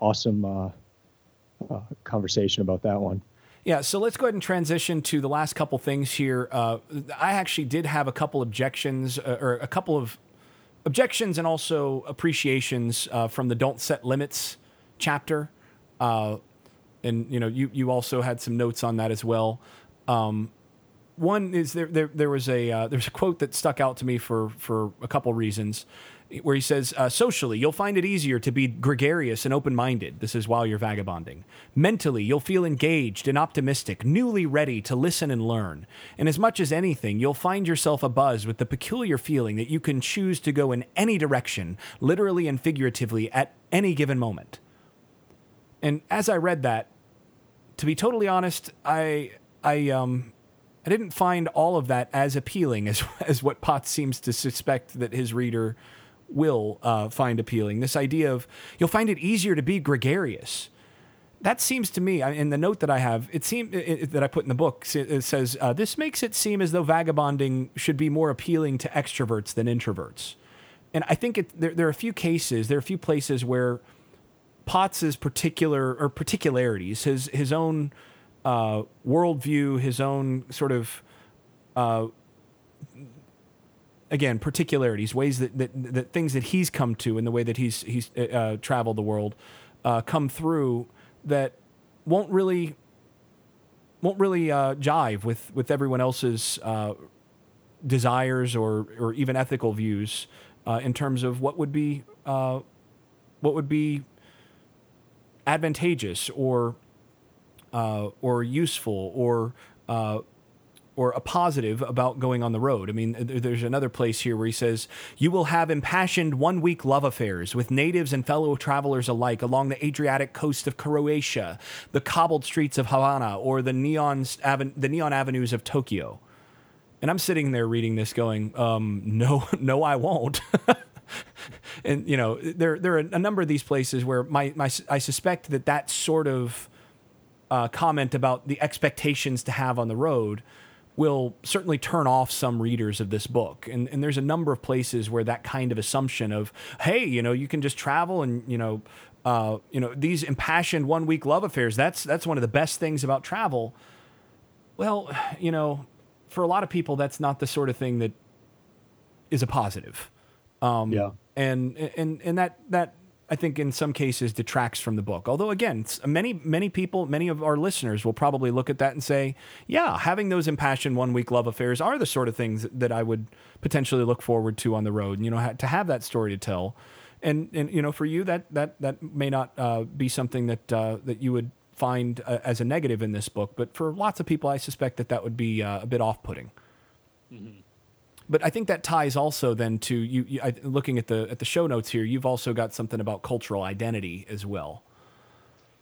awesome uh, uh, conversation about that one. Yeah, so let's go ahead and transition to the last couple things here. Uh, I actually did have a couple objections, uh, or a couple of objections and also appreciations uh, from the "Don't Set Limits" chapter, uh, and you know, you you also had some notes on that as well. Um, one is there, there there was a uh, there's a quote that stuck out to me for for a couple reasons, where he says, uh, socially, you'll find it easier to be gregarious and open minded. This is while you're vagabonding. Mentally, you'll feel engaged and optimistic, newly ready to listen and learn. And as much as anything, you'll find yourself abuzz with the peculiar feeling that you can choose to go in any direction, literally and figuratively, at any given moment. And as I read that, to be totally honest, I I um I didn't find all of that as appealing as (laughs) as what Potts seems to suspect that his reader will uh, find appealing. This idea of you'll find it easier to be gregarious. That seems to me, in the note that I have, it seems that I put in the book. It says uh, this makes it seem as though vagabonding should be more appealing to extroverts than introverts. And I think it, there, there are a few cases, there are a few places where Potts's particular or particularities, his his own uh, worldview, his own sort of uh, again particularities, ways that, that that things that he's come to in the way that he's he's uh, uh traveled the world uh, come through that won't really won't really uh, jive with with everyone else's desires or or even ethical views in terms of what would be what would be advantageous or uh, or useful or uh, or a positive about going on the road. I mean, there's another place here where he says, You will have impassioned one week love affairs with natives and fellow travelers alike along the Adriatic coast of Croatia, the cobbled streets of Havana, or the neon, the neon avenues of Tokyo. And I'm sitting there reading this going, um, No, (laughs) no, I won't. (laughs) and you know there there are a number of these places where my, my I suspect that that sort of uh, comment about the expectations to have on the road will certainly turn off some readers of this book. And, and there's a number of places where that kind of assumption of, hey, you know, you can just travel and, you know, uh, you know, these impassioned one week love affairs, that's, that's one of the best things about travel. Well, you know, for a lot of people, that's not the sort of thing that is a positive. Um, yeah. And, and, and that, that, I think in some cases detracts from the book. Although again, many many people, many of our listeners will probably look at that and say, "Yeah, having those impassioned one week love affairs are the sort of things that I would potentially look forward to on the road." You know, to have that story to tell, and and you know, for you that that that may not uh, be something that uh, that you would find uh, as a negative in this book, but for lots of people, I suspect that that would be uh, a bit off putting. Mm-hmm. But I think that ties also then to you, you I, looking at the at the show notes here. You've also got something about cultural identity as well.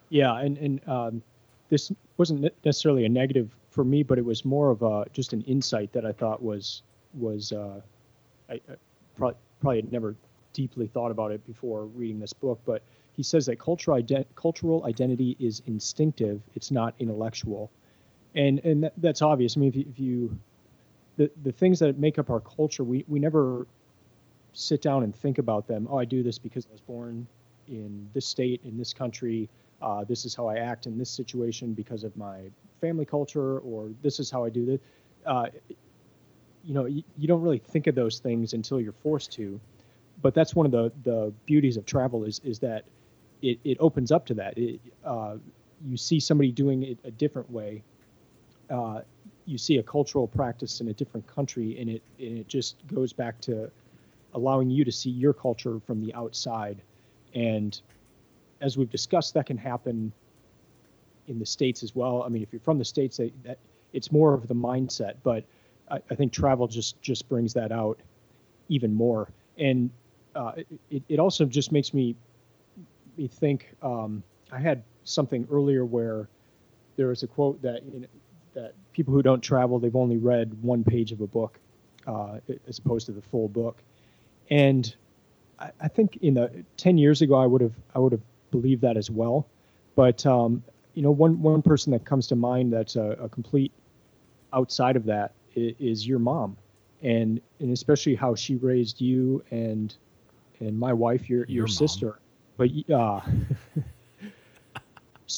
Yeah, and and um, this wasn't necessarily a negative for me, but it was more of a just an insight that I thought was was uh, I, I probably probably had never deeply thought about it before reading this book. But he says that cultural ident- cultural identity is instinctive; it's not intellectual, and and that, that's obvious. I mean, if you, if you the the things that make up our culture, we we never sit down and think about them. Oh, I do this because I was born in this state, in this country. Uh, this is how I act in this situation because of my family culture, or this is how I do this. Uh, you know, you, you don't really think of those things until you're forced to. But that's one of the the beauties of travel is is that it, it opens up to that. It, uh, you see somebody doing it a different way, uh, you see a cultural practice in a different country, and it and it just goes back to allowing you to see your culture from the outside. And as we've discussed, that can happen in the states as well. I mean, if you're from the states, that, that it's more of the mindset, but I, I, think travel just just brings that out even more. And uh, it it also just makes me me think. Um, I had something earlier where there was a quote that you know, that people who don't travel they've only read one page of a book uh, as opposed to the full book. And I, I, think in the 10 years ago i would have i would have believed that as well. But um, you know one one person that comes to mind that's a, a complete outside of that is, is, your mom. And and especially how she raised you and and my wife your your, your sister. But uh (laughs)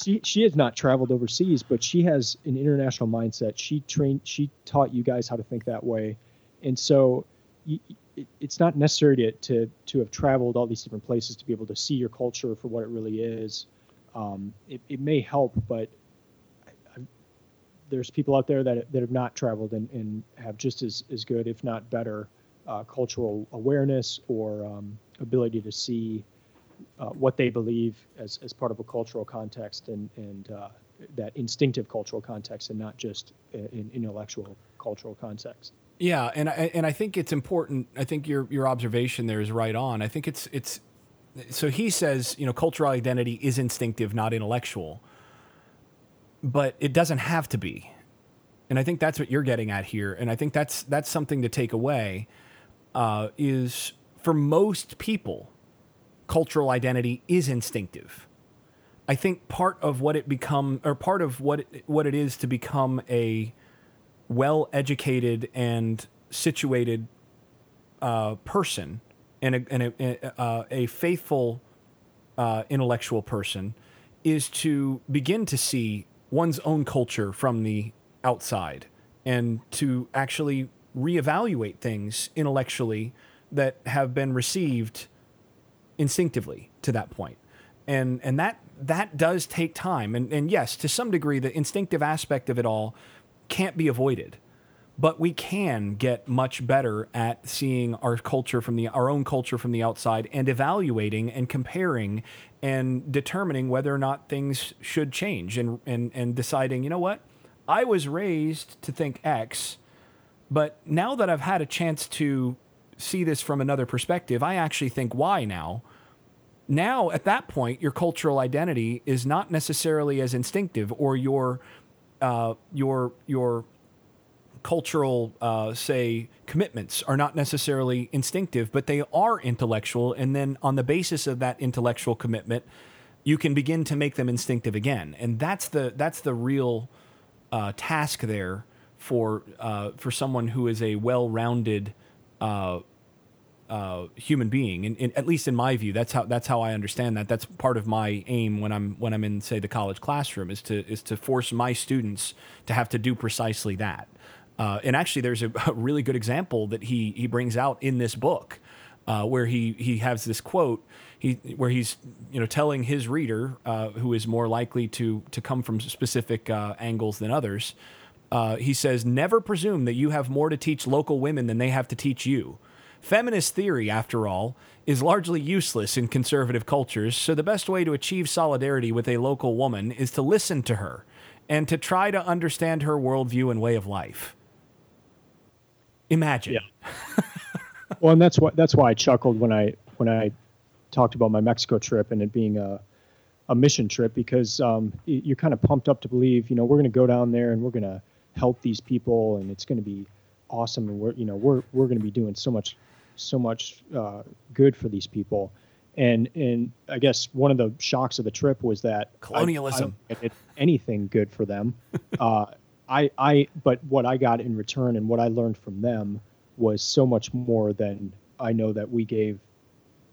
she she has not traveled overseas, but she has an international mindset. She trained, she taught you guys how to think that way, and so you, it, it's not necessary to, to to have traveled all these different places to be able to see your culture for what it really is. Um, it, it may help, but I, there's people out there that that have not traveled and, and have just as, as good, if not better, uh, cultural awareness or um, ability to see uh, what they believe as, as part of a cultural context and, and uh, that instinctive cultural context and not just an intellectual cultural context. Yeah, and I, and I think it's important. I think your your observation there is right on. I think it's it's so he says you know cultural identity is instinctive, not intellectual, but it doesn't have to be, and I think that's what you're getting at here. And I think that's that's something to take away. Uh, is for most people, cultural identity is instinctive. I think part of what it become or part of what it, what it is to become a well educated and situated uh, person and a, and a, uh, a faithful uh, intellectual person is to begin to see one's own culture from the outside and to actually reevaluate things intellectually that have been received instinctively to that point. And and that that does take time. And and yes, to some degree the instinctive aspect of it all can't be avoided. But we can get much better at seeing our culture from the our own culture from the outside and evaluating and comparing and determining whether or not things should change and and and deciding, you know what? I was raised to think X, but now that I've had a chance to see this from another perspective, I actually think Y now. Now, at that point, your cultural identity is not necessarily as instinctive, or your uh, your your cultural, uh, say, commitments are not necessarily instinctive, but they are intellectual. And then, on the basis of that intellectual commitment, you can begin to make them instinctive again. And that's the that's the real uh, task there for uh, for someone who is a well-rounded uh, uh, human being. And, at least in my view, that's how that's how I understand that. That's part of my aim when I'm when I'm in say the college classroom is to is to force my students to have to do precisely that. Uh, and actually, there's a, (laughs) a, really good example that he he brings out in this book. Uh, where he he has this quote he where he's you know telling his reader uh, who is more likely to to come from specific uh, angles than others uh, he says, Never presume that you have more to teach local women than they have to teach you. Feminist theory, after all, is largely useless in conservative cultures, so the best way to achieve solidarity with a local woman is to listen to her and to try to understand her worldview and way of life. Imagine. Yeah. (laughs) well, and that's why that's why I chuckled when I when I talked about my Mexico trip and it being a a mission trip because um, you're kind of pumped up to believe, you know, we're going to go down there and we're going to help these people and it's going to be awesome. And we're you know we're we're going to be doing so much so much uh, good for these people. And and I guess one of the shocks of the trip was that colonialism. I, I anything good for them. (laughs) Uh, I I but what I got in return and what I learned from them was so much more than I know that we gave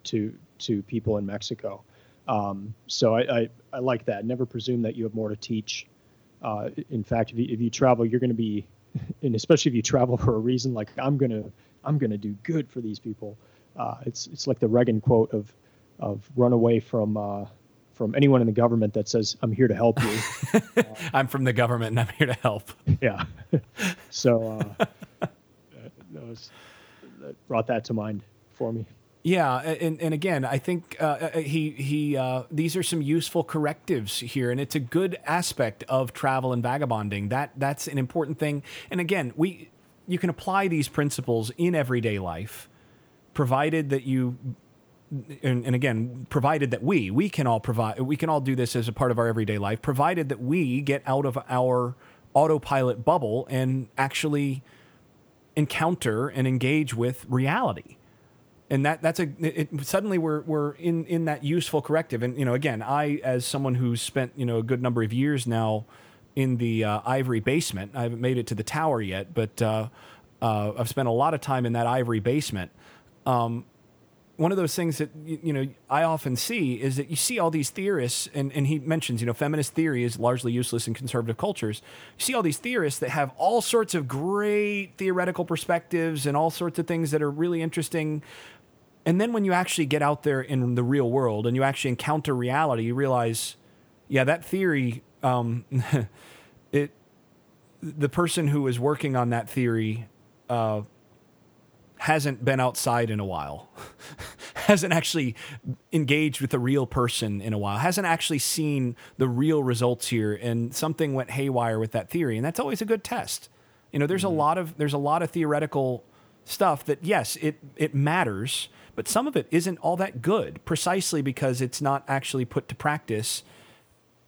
to to people in Mexico. Um, so I, I, I like that. Never presume that you have more to teach uh, in fact, if you, if you travel, you're going to be, (laughs) and especially if you travel (laughs) for a reason, like I'm going to, I'm going to do good for these people. Uh, it's, it's like the Reagan quote of, of run away from, uh, from anyone in the government that says, I'm here to help you. (laughs) I'm from the government and I'm here to help. Yeah. so, uh, that, was, that brought that to mind for me. Yeah, and, and again, I think uh, uh, he he uh, these are some useful correctives here, and it's a good aspect of travel and vagabonding. That that's an important thing. And again, we you can apply these principles in everyday life, provided that you. And, and again, provided that we we can all provide we can all do this as a part of our everyday life, provided that we get out of our autopilot bubble and actually encounter and engage with reality and that that's a it, suddenly we're we're in in that useful corrective and you know again i as someone who's spent you know a good number of years now in the uh, ivory basement i haven't made it to the tower yet but uh, uh, i've spent a lot of time in that ivory basement um, one of those things that you know I often see is that you see all these theorists, and, and he mentions you know feminist theory is largely useless in conservative cultures. You see all these theorists that have all sorts of great theoretical perspectives and all sorts of things that are really interesting, and then when you actually get out there in the real world and you actually encounter reality, you realize, yeah, that theory, um, (laughs) it, the person who is working on that theory uh, hasn't been outside in a while, (laughs) hasn't actually engaged with a real person in a while, hasn't actually seen the real results here, and something went haywire with that theory, and that's always a good test. You know, there's mm-hmm. a lot of there's a lot of theoretical stuff that yes, it it matters, but some of it isn't all that good, precisely because it's not actually put to practice.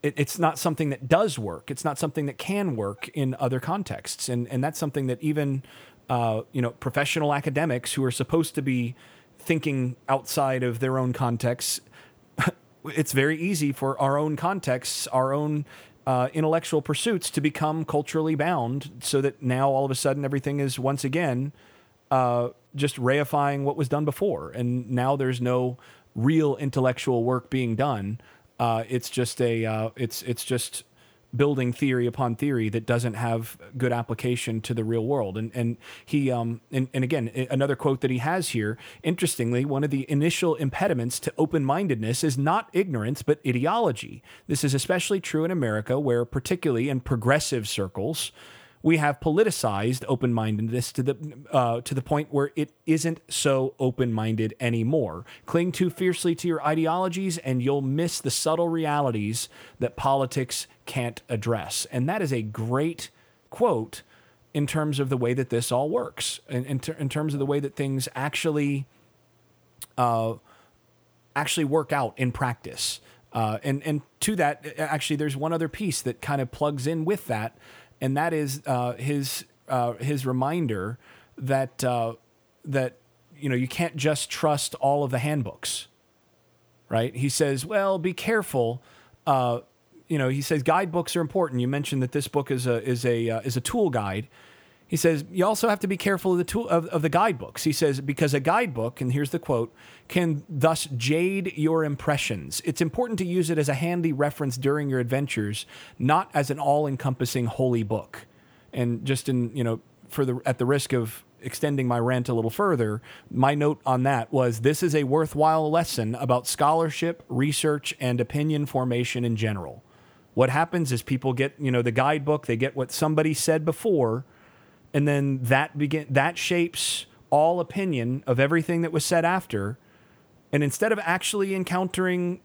It, it's not something that does work. It's not something that can work in other contexts, and and that's something that even uh, you know, professional academics who are supposed to be thinking outside of their own contexts. (laughs) it's very easy for our own contexts, our own uh, intellectual pursuits to become culturally bound so that now all of a sudden everything is once again uh, just reifying what was done before. And now there's no real intellectual work being done. Uh, it's just a, uh, it's, it's just building theory upon theory that doesn't have good application to the real world. And and he um and, and again another quote that he has here. Interestingly, one of the initial impediments to open mindedness is not ignorance but ideology. This is especially true in America, where particularly in progressive circles we have politicized open-mindedness to the uh, to the point where it isn't so open-minded anymore. Cling too fiercely to your ideologies, and you'll miss the subtle realities that politics can't address. And that is a great quote in terms of the way that this all works, in, in, ter- in terms of the way that things actually uh, actually work out in practice. Uh, and and to that, actually, there's one other piece that kind of plugs in with that, and that is uh, his uh, his reminder that uh, that you know you can't just trust all of the handbooks, right? He says, well, be careful. Uh, you know, he says guidebooks are important. You mentioned that this book is a is a uh, is a tool guide. He says you also have to be careful of the tool of, of the guidebooks. He says because a guidebook, and here's the quote, can thus jade your impressions. It's important to use it as a handy reference during your adventures, not as an all-encompassing holy book. And just in you know, for the at the risk of extending my rant a little further, my note on that was this is a worthwhile lesson about scholarship, research, and opinion formation in general. What happens is people get, you know, the guidebook, they get what somebody said before, and then that begin that shapes all opinion of everything that was said after. And instead of actually encountering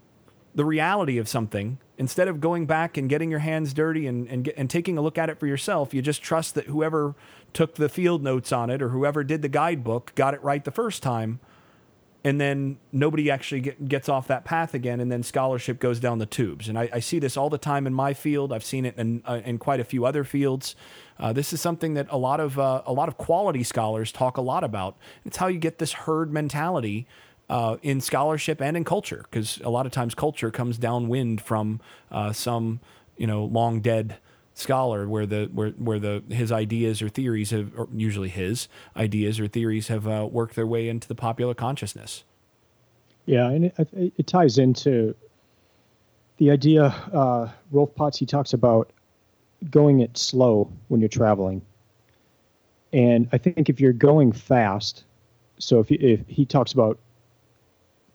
the reality of something, instead of going back and getting your hands dirty and, and, and taking a look at it for yourself, you just trust that whoever took the field notes on it or whoever did the guidebook got it right the first time and then nobody actually get, gets off that path again, and then scholarship goes down the tubes. And I, I see this all the time in my field. I've seen it in, uh, in quite a few other fields. Uh, this is something that a lot of uh, a lot of quality scholars talk a lot about. It's how you get this herd mentality uh, in scholarship and in culture, because a lot of times culture comes downwind from uh, some you know long dead scholar where the where where the his ideas or theories have or usually his ideas or theories have uh, worked their way into the popular consciousness. Yeah, and it, it ties into the idea. Uh, Rolf Potts he talks about going it slow when you're traveling, and I think if you're going fast, so if, if he talks about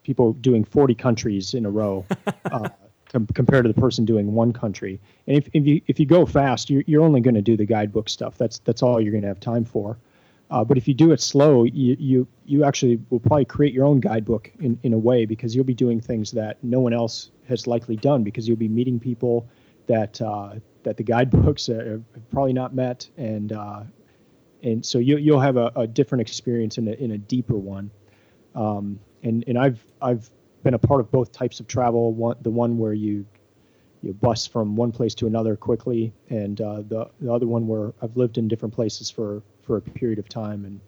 people doing 40 countries in a row. (laughs) Uh, com- compared to the person doing one country. And if, if you if you go fast, you're, you're only going to do the guidebook stuff. That's that's all you're going to have time for. Uh, but if you do it slow, you, you you actually will probably create your own guidebook in, in a way because you'll be doing things that no one else has likely done because you'll be meeting people that uh, that the guidebooks (laughs) have probably not met and uh, and so you, you'll have a, a different experience in a, in a deeper one. Um, and and I've I've been a part of both types of travel. One, the one where you you bus from one place to another quickly, and uh, the the other one where I've lived in different places for for a period of time, and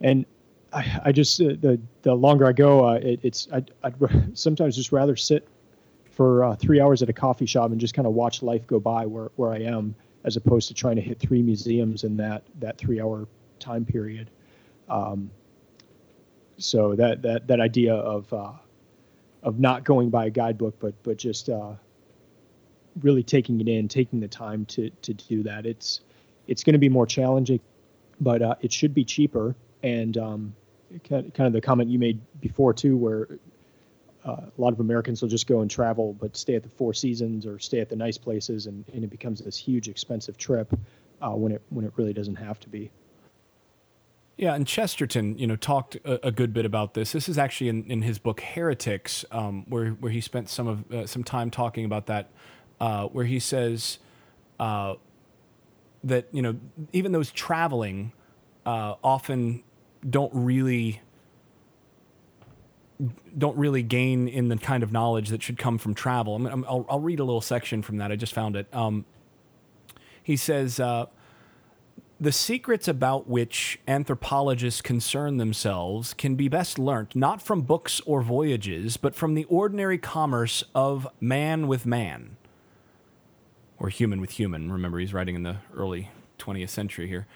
and I, I just uh, the the longer I go, uh, it, it's I, I'd (laughs) sometimes just rather sit for uh, three hours at a coffee shop and just kind of watch life go by where where I am, as opposed to trying to hit three museums in that that three hour time period. Um, so that that that idea of uh, of not going by a guidebook, but but just uh, really taking it in, taking the time to to do that. It's it's going to be more challenging, but uh, it should be cheaper. And um, kind of the comment you made before too, where uh, a lot of Americans will just go and travel, but stay at the Four Seasons or stay at the nice places, and, and it becomes this huge expensive trip uh, when it when it really doesn't have to be. Yeah, and Chesterton, you know, talked a, a, good bit about this. This is actually in, in his book Heretics, um, where where he spent some of uh, some time talking about that, uh, where he says uh, that you know even those traveling uh, often don't really don't really gain in the kind of knowledge that should come from travel. i will read a little section from that. I just found it. Um, he says, uh, the secrets about which anthropologists concern themselves can be best learnt not from books or voyages, but from the ordinary commerce of man with man, or human with human. Remember, he's writing in the early 20th century here.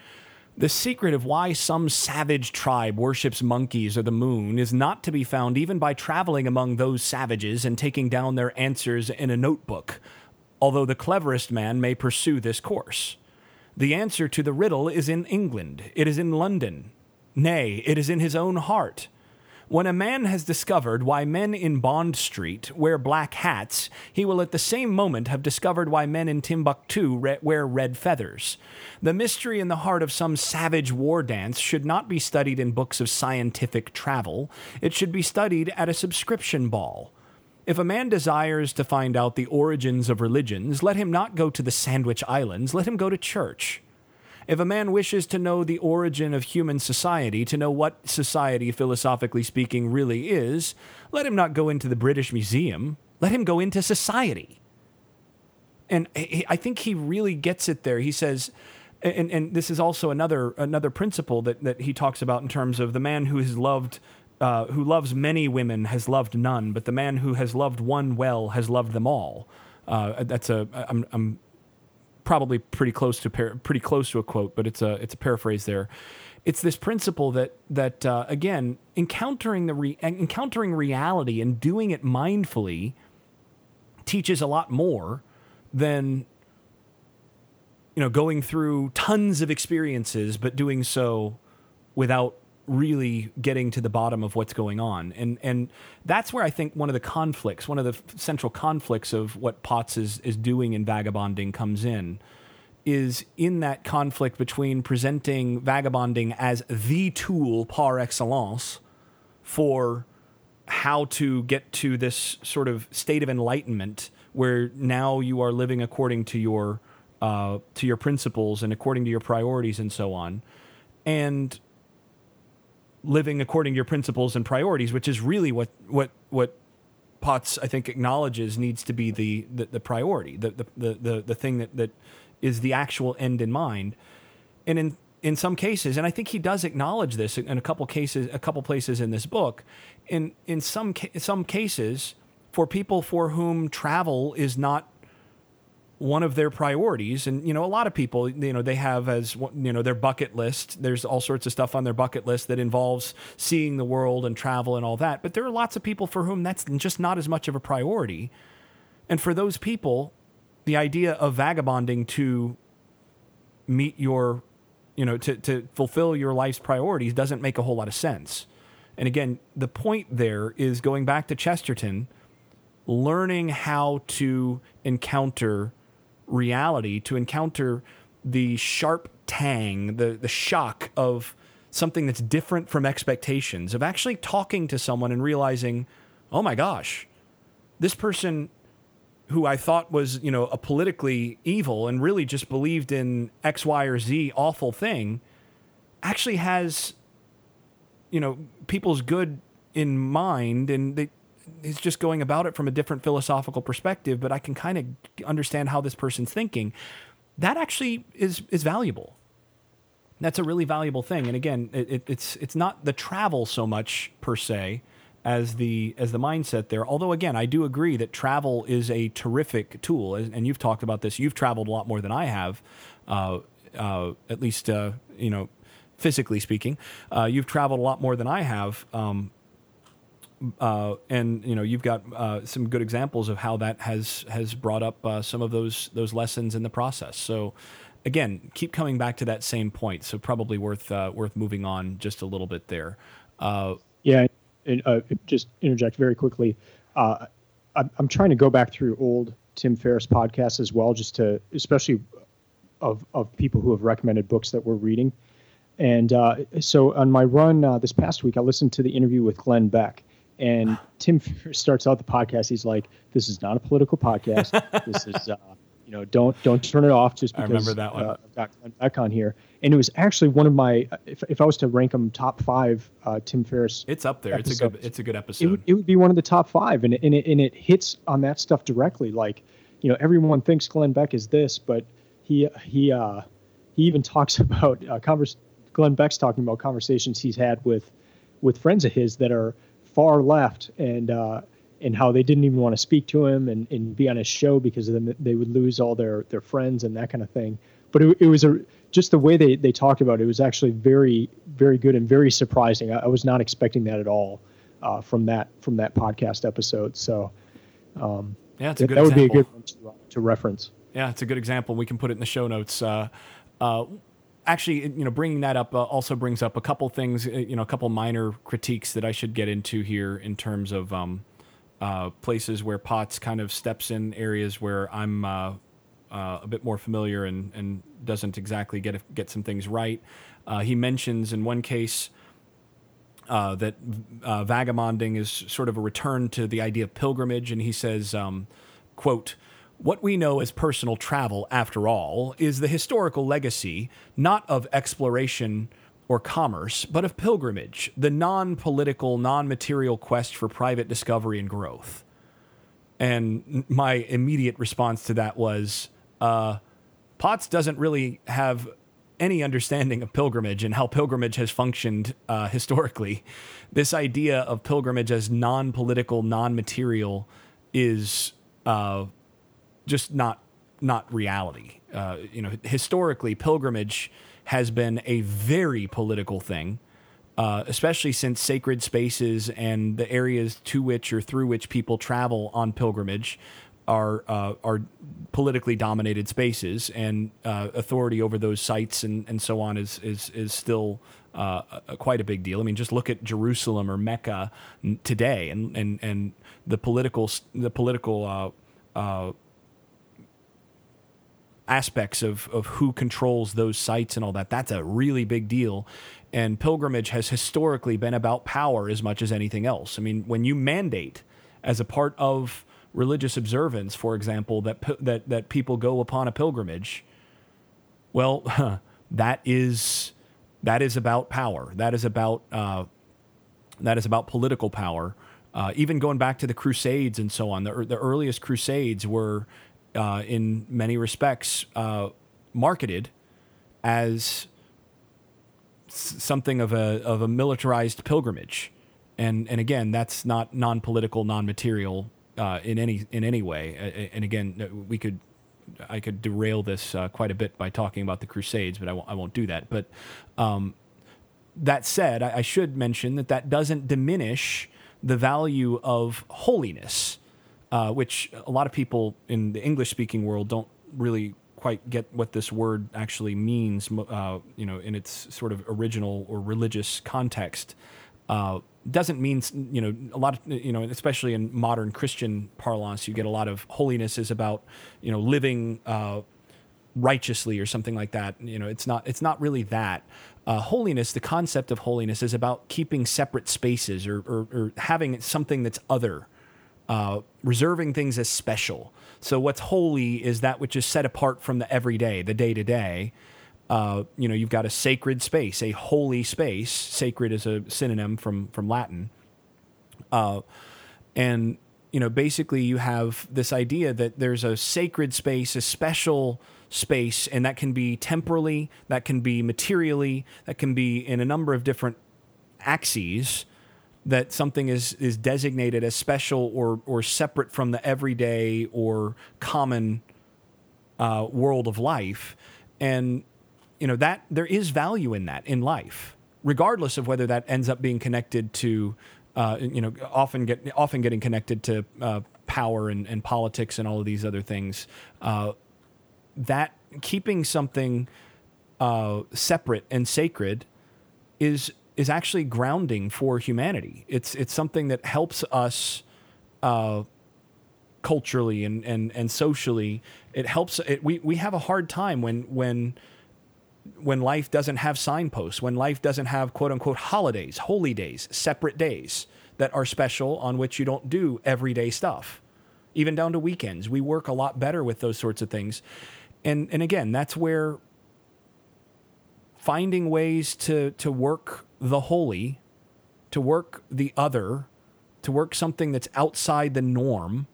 The secret of why some savage tribe worships monkeys or the moon is not to be found even by traveling among those savages and taking down their answers in a notebook, although the cleverest man may pursue this course. The answer to the riddle is in England, it is in London, nay, it is in his own heart. When a man has discovered why men in Bond Street wear black hats, he will at the same moment have discovered why men in Timbuktu re- wear red feathers. The mystery in the heart of some savage war dance should not be studied in books of scientific travel, it should be studied at a subscription ball. If a man desires to find out the origins of religions, let him not go to the Sandwich Islands, let him go to church. If a man wishes to know the origin of human society, to know what society, philosophically speaking, really is, let him not go into the British Museum. Let him go into society. And I think he really gets it there. He says, and, and this is also another another principle that, that he talks about in terms of the man who has loved uh, who loves many women has loved none, but the man who has loved one well has loved them all. Uh, that's a I'm, I'm probably pretty close to par- pretty close to a quote, but it's a it's a paraphrase there. It's this principle that that uh, again encountering the re- encountering reality and doing it mindfully teaches a lot more than you know going through tons of experiences, but doing so without really getting to the bottom of what's going on. And and that's where I think one of the conflicts, one of the central conflicts of what Potts is is doing in vagabonding comes in is in that conflict between presenting vagabonding as the tool par excellence for how to get to this sort of state of enlightenment where now you are living according to your uh, to your principles and according to your priorities and so on and living according to your principles and priorities, which is really what what what Potts I think acknowledges needs to be the the, the priority, the, the the the thing that that is the actual end in mind. And in in some cases, and I think he does acknowledge this in a couple cases, a couple places in this book. In in some ca- some cases, for people for whom travel is not one of their priorities. And you know a lot of people you know they have as you know their bucket list. There's all sorts of stuff on their bucket list that involves seeing the world and travel and all that. But there are lots of people for whom that's just not as much of a priority. And for those people the idea of vagabonding to meet your you know to, to fulfill your life's priorities doesn't make a whole lot of sense. And again the point there is going back to chesterton learning how to encounter reality to encounter the sharp tang, the, the shock of something that's different from expectations, of actually talking to someone and realizing, oh my gosh, this person who I thought was, you know, a politically evil and really just believed in X, Y, or Z awful thing actually has, you know, people's good in mind and they he's just going about it from a different philosophical perspective, but I can kind of understand how this person's thinking. That actually is is valuable. That's a really valuable thing. And again, it, it's it's not the travel so much per se as the as the mindset there. Although again, I do agree that travel is a terrific tool, and you've talked about this. You've traveled a lot more than I have, uh, uh, at least uh, you know physically speaking. Uh, you've traveled a lot more than I have. Um, uh, and you know you've got uh, some good examples of how that has has brought up uh, some of those those lessons in the process. So again, keep coming back to that same point. So probably worth uh, worth moving on just a little bit there. Uh, yeah, and, uh, just interject very quickly. I'm, I'm trying to go back through old Tim Ferriss podcasts as well, just to especially of of people who have recommended books that we're reading. And so on my run this past week, I listened to the interview with Glenn Beck. And (laughs) Tim starts out the podcast. He's like, "This is not a political podcast. this is, (laughs) uh, you know, don't don't turn it off just because I remember that one. Uh, I've got Glenn Beck on here." And it was actually one of my, if, if I was to rank them top five, uh, Tim Ferriss. It's up there. It's a good. It's a good episode. It would, it would be one of the top five, and it, and it and it hits on that stuff directly. Like, you know, everyone thinks Glenn Beck is this, but he he uh, he even talks (laughs) about uh, converse. Glenn Beck's talking about conversations he's had with with friends of his that are far left and uh, and how they didn't even want to speak to him and, and be on his show because then they would lose all their their friends and that kind of thing. But it, it was a just the way they, they talked about it, it was actually very very good and very surprising. I, I was not expecting that at all uh, from that from that podcast episode. So um, yeah, it's a good that example. would be a good one to, to reference. Yeah, it's a good example. We can put it in the show notes. Uh, uh, actually, you know, bringing that up uh, also brings up a couple things, uh, you know, a couple minor critiques that I should get into here in terms of um, uh, places where Potts kind of steps in areas where I'm uh, uh, a bit more familiar and, and doesn't exactly get get some things right. Uh, he mentions in one case that vagabonding is sort of a return to the idea of pilgrimage, and he says, um, "quote." What we know as personal travel, after all, is the historical legacy not of exploration or commerce, but of pilgrimage, the non political, non material quest for private discovery and growth. And my immediate response to that was uh, Potts doesn't really have any understanding of pilgrimage and how pilgrimage has functioned uh, historically. This idea of pilgrimage as non political, non material is. Uh, just not not reality. Uh, you know, historically, pilgrimage has been a very political thing, uh, especially since sacred spaces and the areas to which or through which people travel on pilgrimage are uh, are politically dominated spaces, and uh, authority over those sites and, and so on is is is still. Uh, a, quite a big deal. I mean, just look at Jerusalem or Mecca today, and and and the political the political uh, uh, aspects of, of who controls those sites and all that. That's a really big deal. And pilgrimage has historically been about power as much as anything else. I mean, when you mandate as a part of religious observance, for example, that that that people go upon a pilgrimage, well, (laughs) that is that is about power. That is about uh, that is about political power. Uh, even going back to the Crusades and so on, the, the earliest Crusades were uh, in many respects uh, marketed as something of a of a militarized pilgrimage, and and again, that's not non political, non material uh, in any in any way. And again, we could. I could derail this uh, quite a bit by talking about the Crusades, but I won't, I won't do that. But um, that said, I, I should mention that that doesn't diminish the value of holiness uh, which a lot of people in the English speaking world don't really quite get what this word actually means, uh, you know, in its sort of original or religious context. Uh, doesn't mean, you know, a lot of, you know, especially in modern Christian parlance, you get a lot of holiness is about, you know, living uh, righteously or something like that. You know, it's not, it's not really that. Uh, holiness, the concept of holiness is about keeping separate spaces or, or, or having something that's other uh, reserving things as special. So what's holy is that which is set apart from the everyday, the day to day. You know, you've got a sacred space, a holy space. Sacred is a synonym from from Latin. Uh, and you know, basically, you have this idea that there's a sacred space, a special space, and that can be temporally, that can be materially, that can be in a number of different axes that something is is designated as special or or separate from the everyday or common uh, world of life, and you know that there is value in that in life, regardless of whether that ends up being connected to. Uh, you know, often get often getting connected to uh, power and, and politics and all of these other things. Uh, that keeping something uh, separate and sacred is is actually grounding for humanity. It's it's something that helps us uh, culturally and, and and socially. It helps. It, we we have a hard time when when when life doesn't have signposts, when life doesn't have quote unquote holidays, holy days, separate days that are special on which you don't do everyday stuff, even down to weekends. We work a lot better with those sorts of things. And, and again, that's where finding ways to, to work the holy, to work the other, to work something that's outside the norm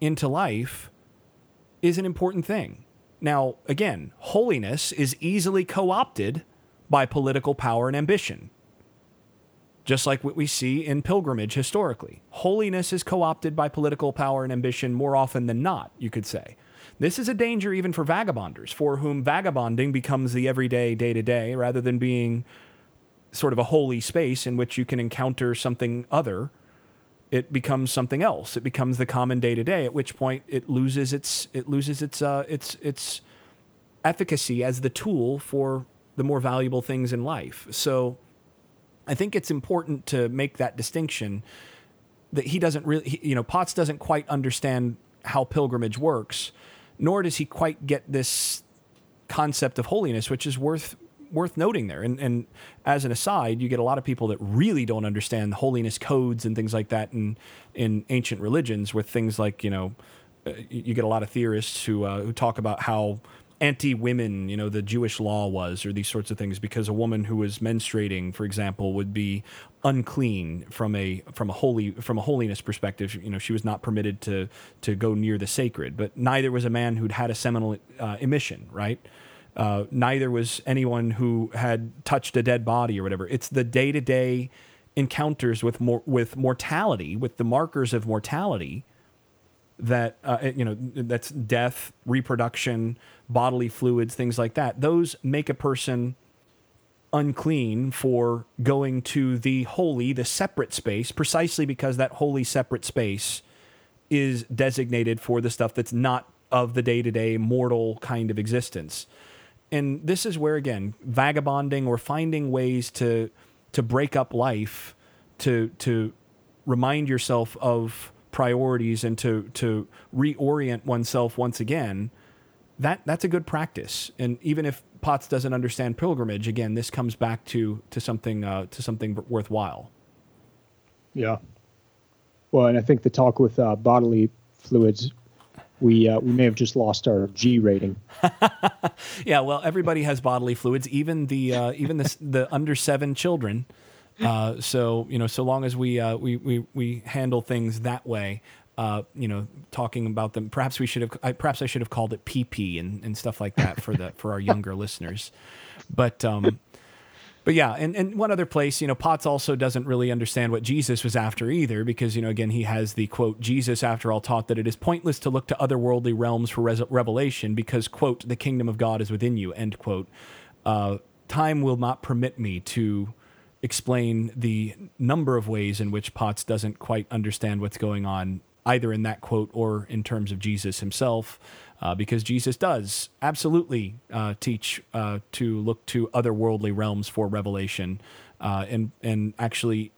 into life is an important thing. Now, again, holiness is easily co opted by political power and ambition, just like what we see in pilgrimage historically. Holiness is co opted by political power and ambition more often than not, you could say. This is a danger even for vagabonders, for whom vagabonding becomes the everyday, day to day, rather than being sort of a holy space in which you can encounter something other it becomes something else. It becomes the common day to day. At which point it loses its it loses its uh, its its efficacy as the tool for the more valuable things in life. So I think it's important to make that distinction that he doesn't really, he, you know, Potts doesn't quite understand how pilgrimage works, nor does he quite get this concept of holiness, which is worth worth noting there. And, and as an aside, you get a lot of people that really don't understand holiness codes and things like that in in ancient religions, with things like you know, uh, you get a lot of theorists who uh, who talk about how anti-women, you know, the Jewish law was, or these sorts of things, because a woman who was menstruating, for example, would be unclean from a from a holy from a holiness perspective. You know, she was not permitted to to go near the sacred, but neither was a man who'd had a seminal uh, emission, right? Uh, neither was anyone who had touched a dead body or whatever. It's the day to day encounters with more with mortality, with the markers of mortality that uh, you know that's death, reproduction, bodily fluids, things like that. Those make a person unclean for going to the holy, the separate space, precisely because that holy separate space is designated for the stuff that's not of the day to day mortal kind of existence and this is where again vagabonding or finding ways to to break up life to to remind yourself of priorities and to to reorient oneself once again that that's a good practice. And even if potts doesn't understand pilgrimage again this comes back to to something uh, to something worthwhile. Yeah. Well and i think the talk with uh, bodily fluids we uh, we may have just lost our G rating. (laughs) yeah, well, everybody has bodily fluids, even the uh, even the the under seven children. Uh, so you know, so long as we uh, we we we handle things that way, uh, you know, talking about them. Perhaps we should have. I, perhaps I should have called it PP and, and stuff like that for the for our younger (laughs) listeners. But um, but yeah, and, and one other place, you know, Potts also doesn't really understand what Jesus was after either, because, you know, again, he has the quote, Jesus, after all, taught that it is pointless to look to otherworldly realms for res- revelation because, quote, the kingdom of God is within you, end quote. Uh, time will not permit me to explain the number of ways in which Potts doesn't quite understand what's going on, either in that quote or in terms of Jesus himself uh, because Jesus does absolutely uh, teach uh, to look to other worldly realms for revelation, uh, and and actually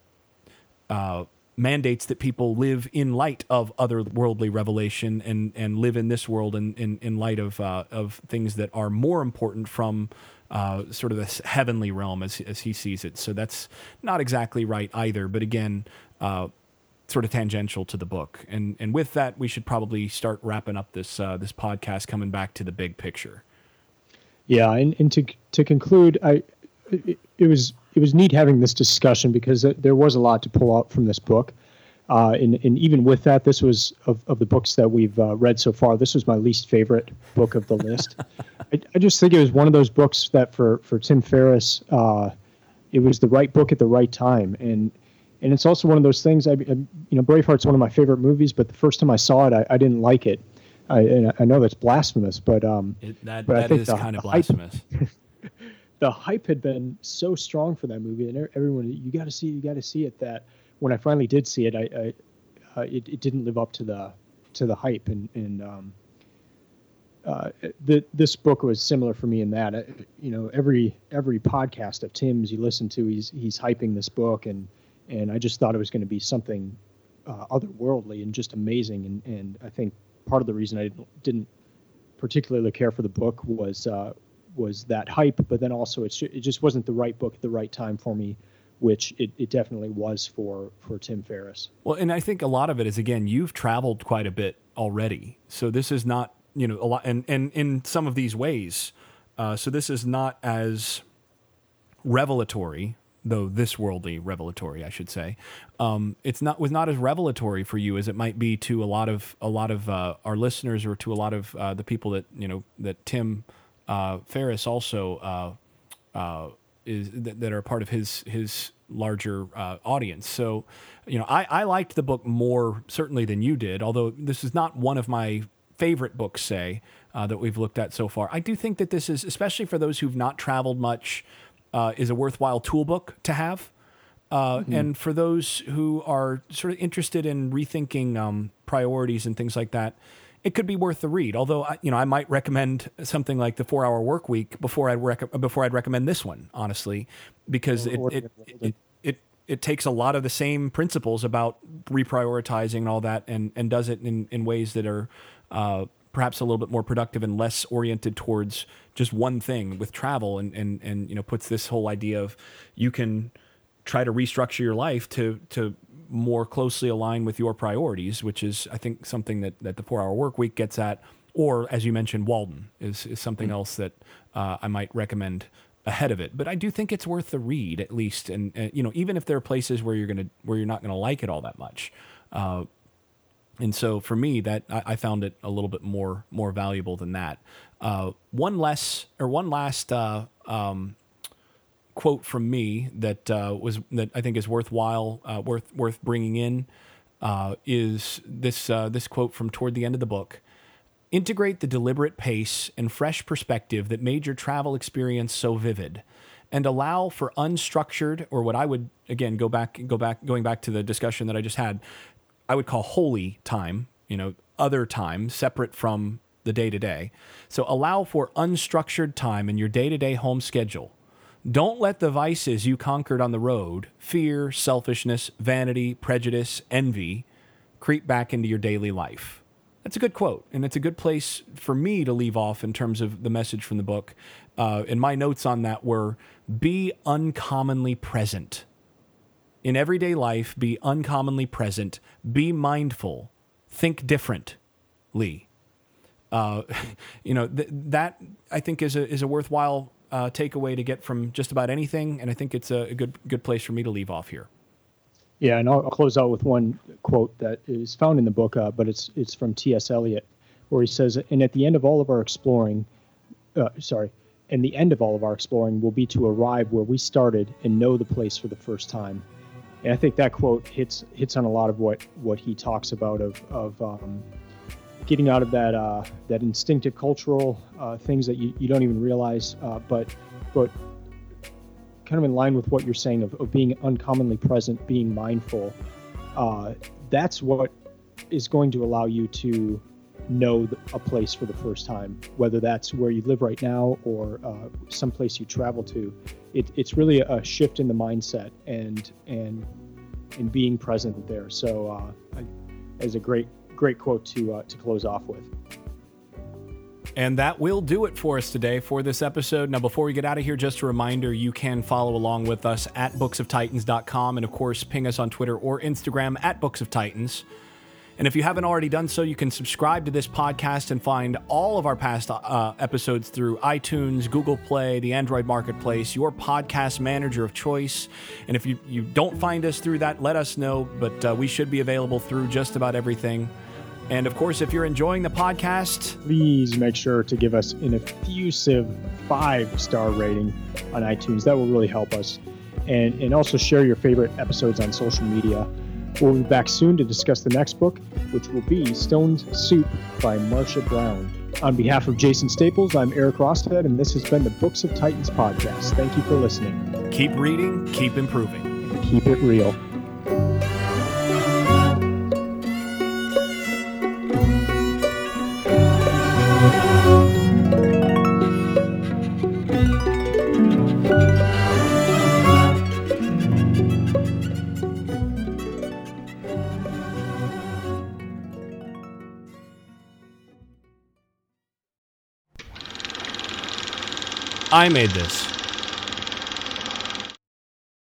uh, mandates that people live in light of other worldly revelation and and live in this world in in, in light of uh, of things that are more important from. sort of this heavenly realm as, as he sees it. So that's not exactly right either. But again, sort of tangential to the book. And and with that, we should probably start wrapping up this uh, this podcast, coming back to the big picture. Yeah, and, and to to conclude, I it, it was it was neat having this discussion because there was a lot to pull out from this book. Uh, and, and even with that, this was of, of the books that we've uh, read so far. This was my least favorite book of the (laughs) list. I, I, just think it was one of those books that for for Tim Ferriss, uh, it was the right book at the right time. And and it's also one of those things. I, I, you know, Braveheart's one of my favorite movies, but the first time I saw it, I, I didn't like it. I, I know that's blasphemous, but um, it, that, but that is the, kind of blasphemous. Hype, (laughs) the hype had been so strong for that movie, and everyone, you got to see, it, you got to see it. That when I finally did see it, I, I uh, it, it didn't live up to the to the hype, and and um, uh, the, this book was similar for me in that, uh, you know, every every podcast of Tim's you listen to, he's he's hyping this book and and I just thought it was going to be something uh, otherworldly and just amazing. And, and I think part of the reason I didn't, particularly care for the book was uh, was that hype, but then also it's it just wasn't the right book at the right time for me, which it, it definitely was for for Tim Ferriss. Well, and I think a lot of it is again you've traveled quite a bit already, so this is not you know a lot, and and in some of these ways, uh, so this is not as revelatory though this worldly revelatory, I should say. Um, it's not was not as revelatory for you as it might be to a lot of a lot of uh, our listeners or to a lot of uh, the people that you know that Tim uh, Ferriss also uh, uh, is that, that, are part of his his larger uh, audience. So, you know, I, I liked the book more certainly than you did, although this is not one of my favorite books, say, that we've looked at so far. I do think that this is, especially for those who've not traveled much, uh, is a worthwhile toolbook to have. Uh, mm-hmm. And for those who are sort of interested in rethinking um, priorities and things like that, it could be worth the read. Although you know, I might recommend something like the Four Hour Work Week before I'd rec- before I'd recommend this one, honestly, because it it, it it, it takes a lot of the same principles about reprioritizing and all that, and and does it in in ways that are uh, perhaps a little bit more productive and less oriented towards just one thing with travel and and and you know puts this whole idea of you can try to restructure your life to to more closely align with your priorities, which is I think something that that the four hour work week gets at, or as you mentioned, Walden is is something mm-hmm. else that uh, I might recommend ahead of it. But I do think it's worth the read at least, and, and you know even if there are places where you're gonna where you're not gonna like it all that much. Uh, and so for me, that I, I, found it a little bit more more valuable than that. Uh, one less or one last uh, um, quote from me that uh, was that I think is worthwhile, uh, worth worth bringing in, uh, is this uh, this quote from toward the end of the book. Integrate the deliberate pace and fresh perspective that made your travel experience so vivid and allow for unstructured or what I would again go back go back going back to the discussion that I just had I would call holy time, you know, other time separate from the day to day. So allow for unstructured time in your day to day home schedule. Don't let the vices you conquered on the road, fear, selfishness, vanity, prejudice, envy, creep back into your daily life. That's a good quote, and it's a good place for me to leave off in terms of the message from the book. Uh, and my notes on that were be uncommonly present in everyday life, be uncommonly present, be mindful, think differently. Uh, (laughs) you know th- that I think is a is a worthwhile uh, takeaway to get from just about anything, and I think it's a, a good good place for me to leave off here. Yeah, and I'll, I'll close out with one quote that is found in the book, uh, but it's it's from T.S. Eliot, where he says, "And at the end of all of our exploring, uh, sorry, and the end of all of our exploring will be to arrive where we started and know the place for the first time." And I think that quote hits hits on a lot of what what he talks about of of um, getting out of that uh, that instinctive cultural uh, things that you, you don't even realize, uh, but but kind of in line with what you're saying of, of being uncommonly present, being mindful. Uh, that's what is going to allow you to know a place for the first time, whether that's where you live right now or uh, someplace you travel to it, it's really a shift in the mindset and and in being present there. So uh, a great great quote to uh, to close off with. And that will do it for us today for this episode. Now, before we get out of here, just a reminder you can follow along with us at booksoftitans.com and, of course, ping us on Twitter or Instagram at Books of Titans. And if you haven't already done so, you can subscribe to this podcast and find all of our past uh, episodes through iTunes, Google Play, the Android Marketplace, your podcast manager of choice. And if you, you don't find us through that, let us know. But uh, we should be available through just about everything. And of course, if you're enjoying the podcast, please make sure to give us an effusive five star rating on iTunes. That will really help us. And, and also share your favorite episodes on social media. We'll be back soon to discuss the next book, which will be Stone's Soup by Marcia Brown. On behalf of Jason Staples, I'm Eric Rosted, and this has been the Books of Titans podcast. Thank you for listening. Keep reading, keep improving, keep it real. I made this.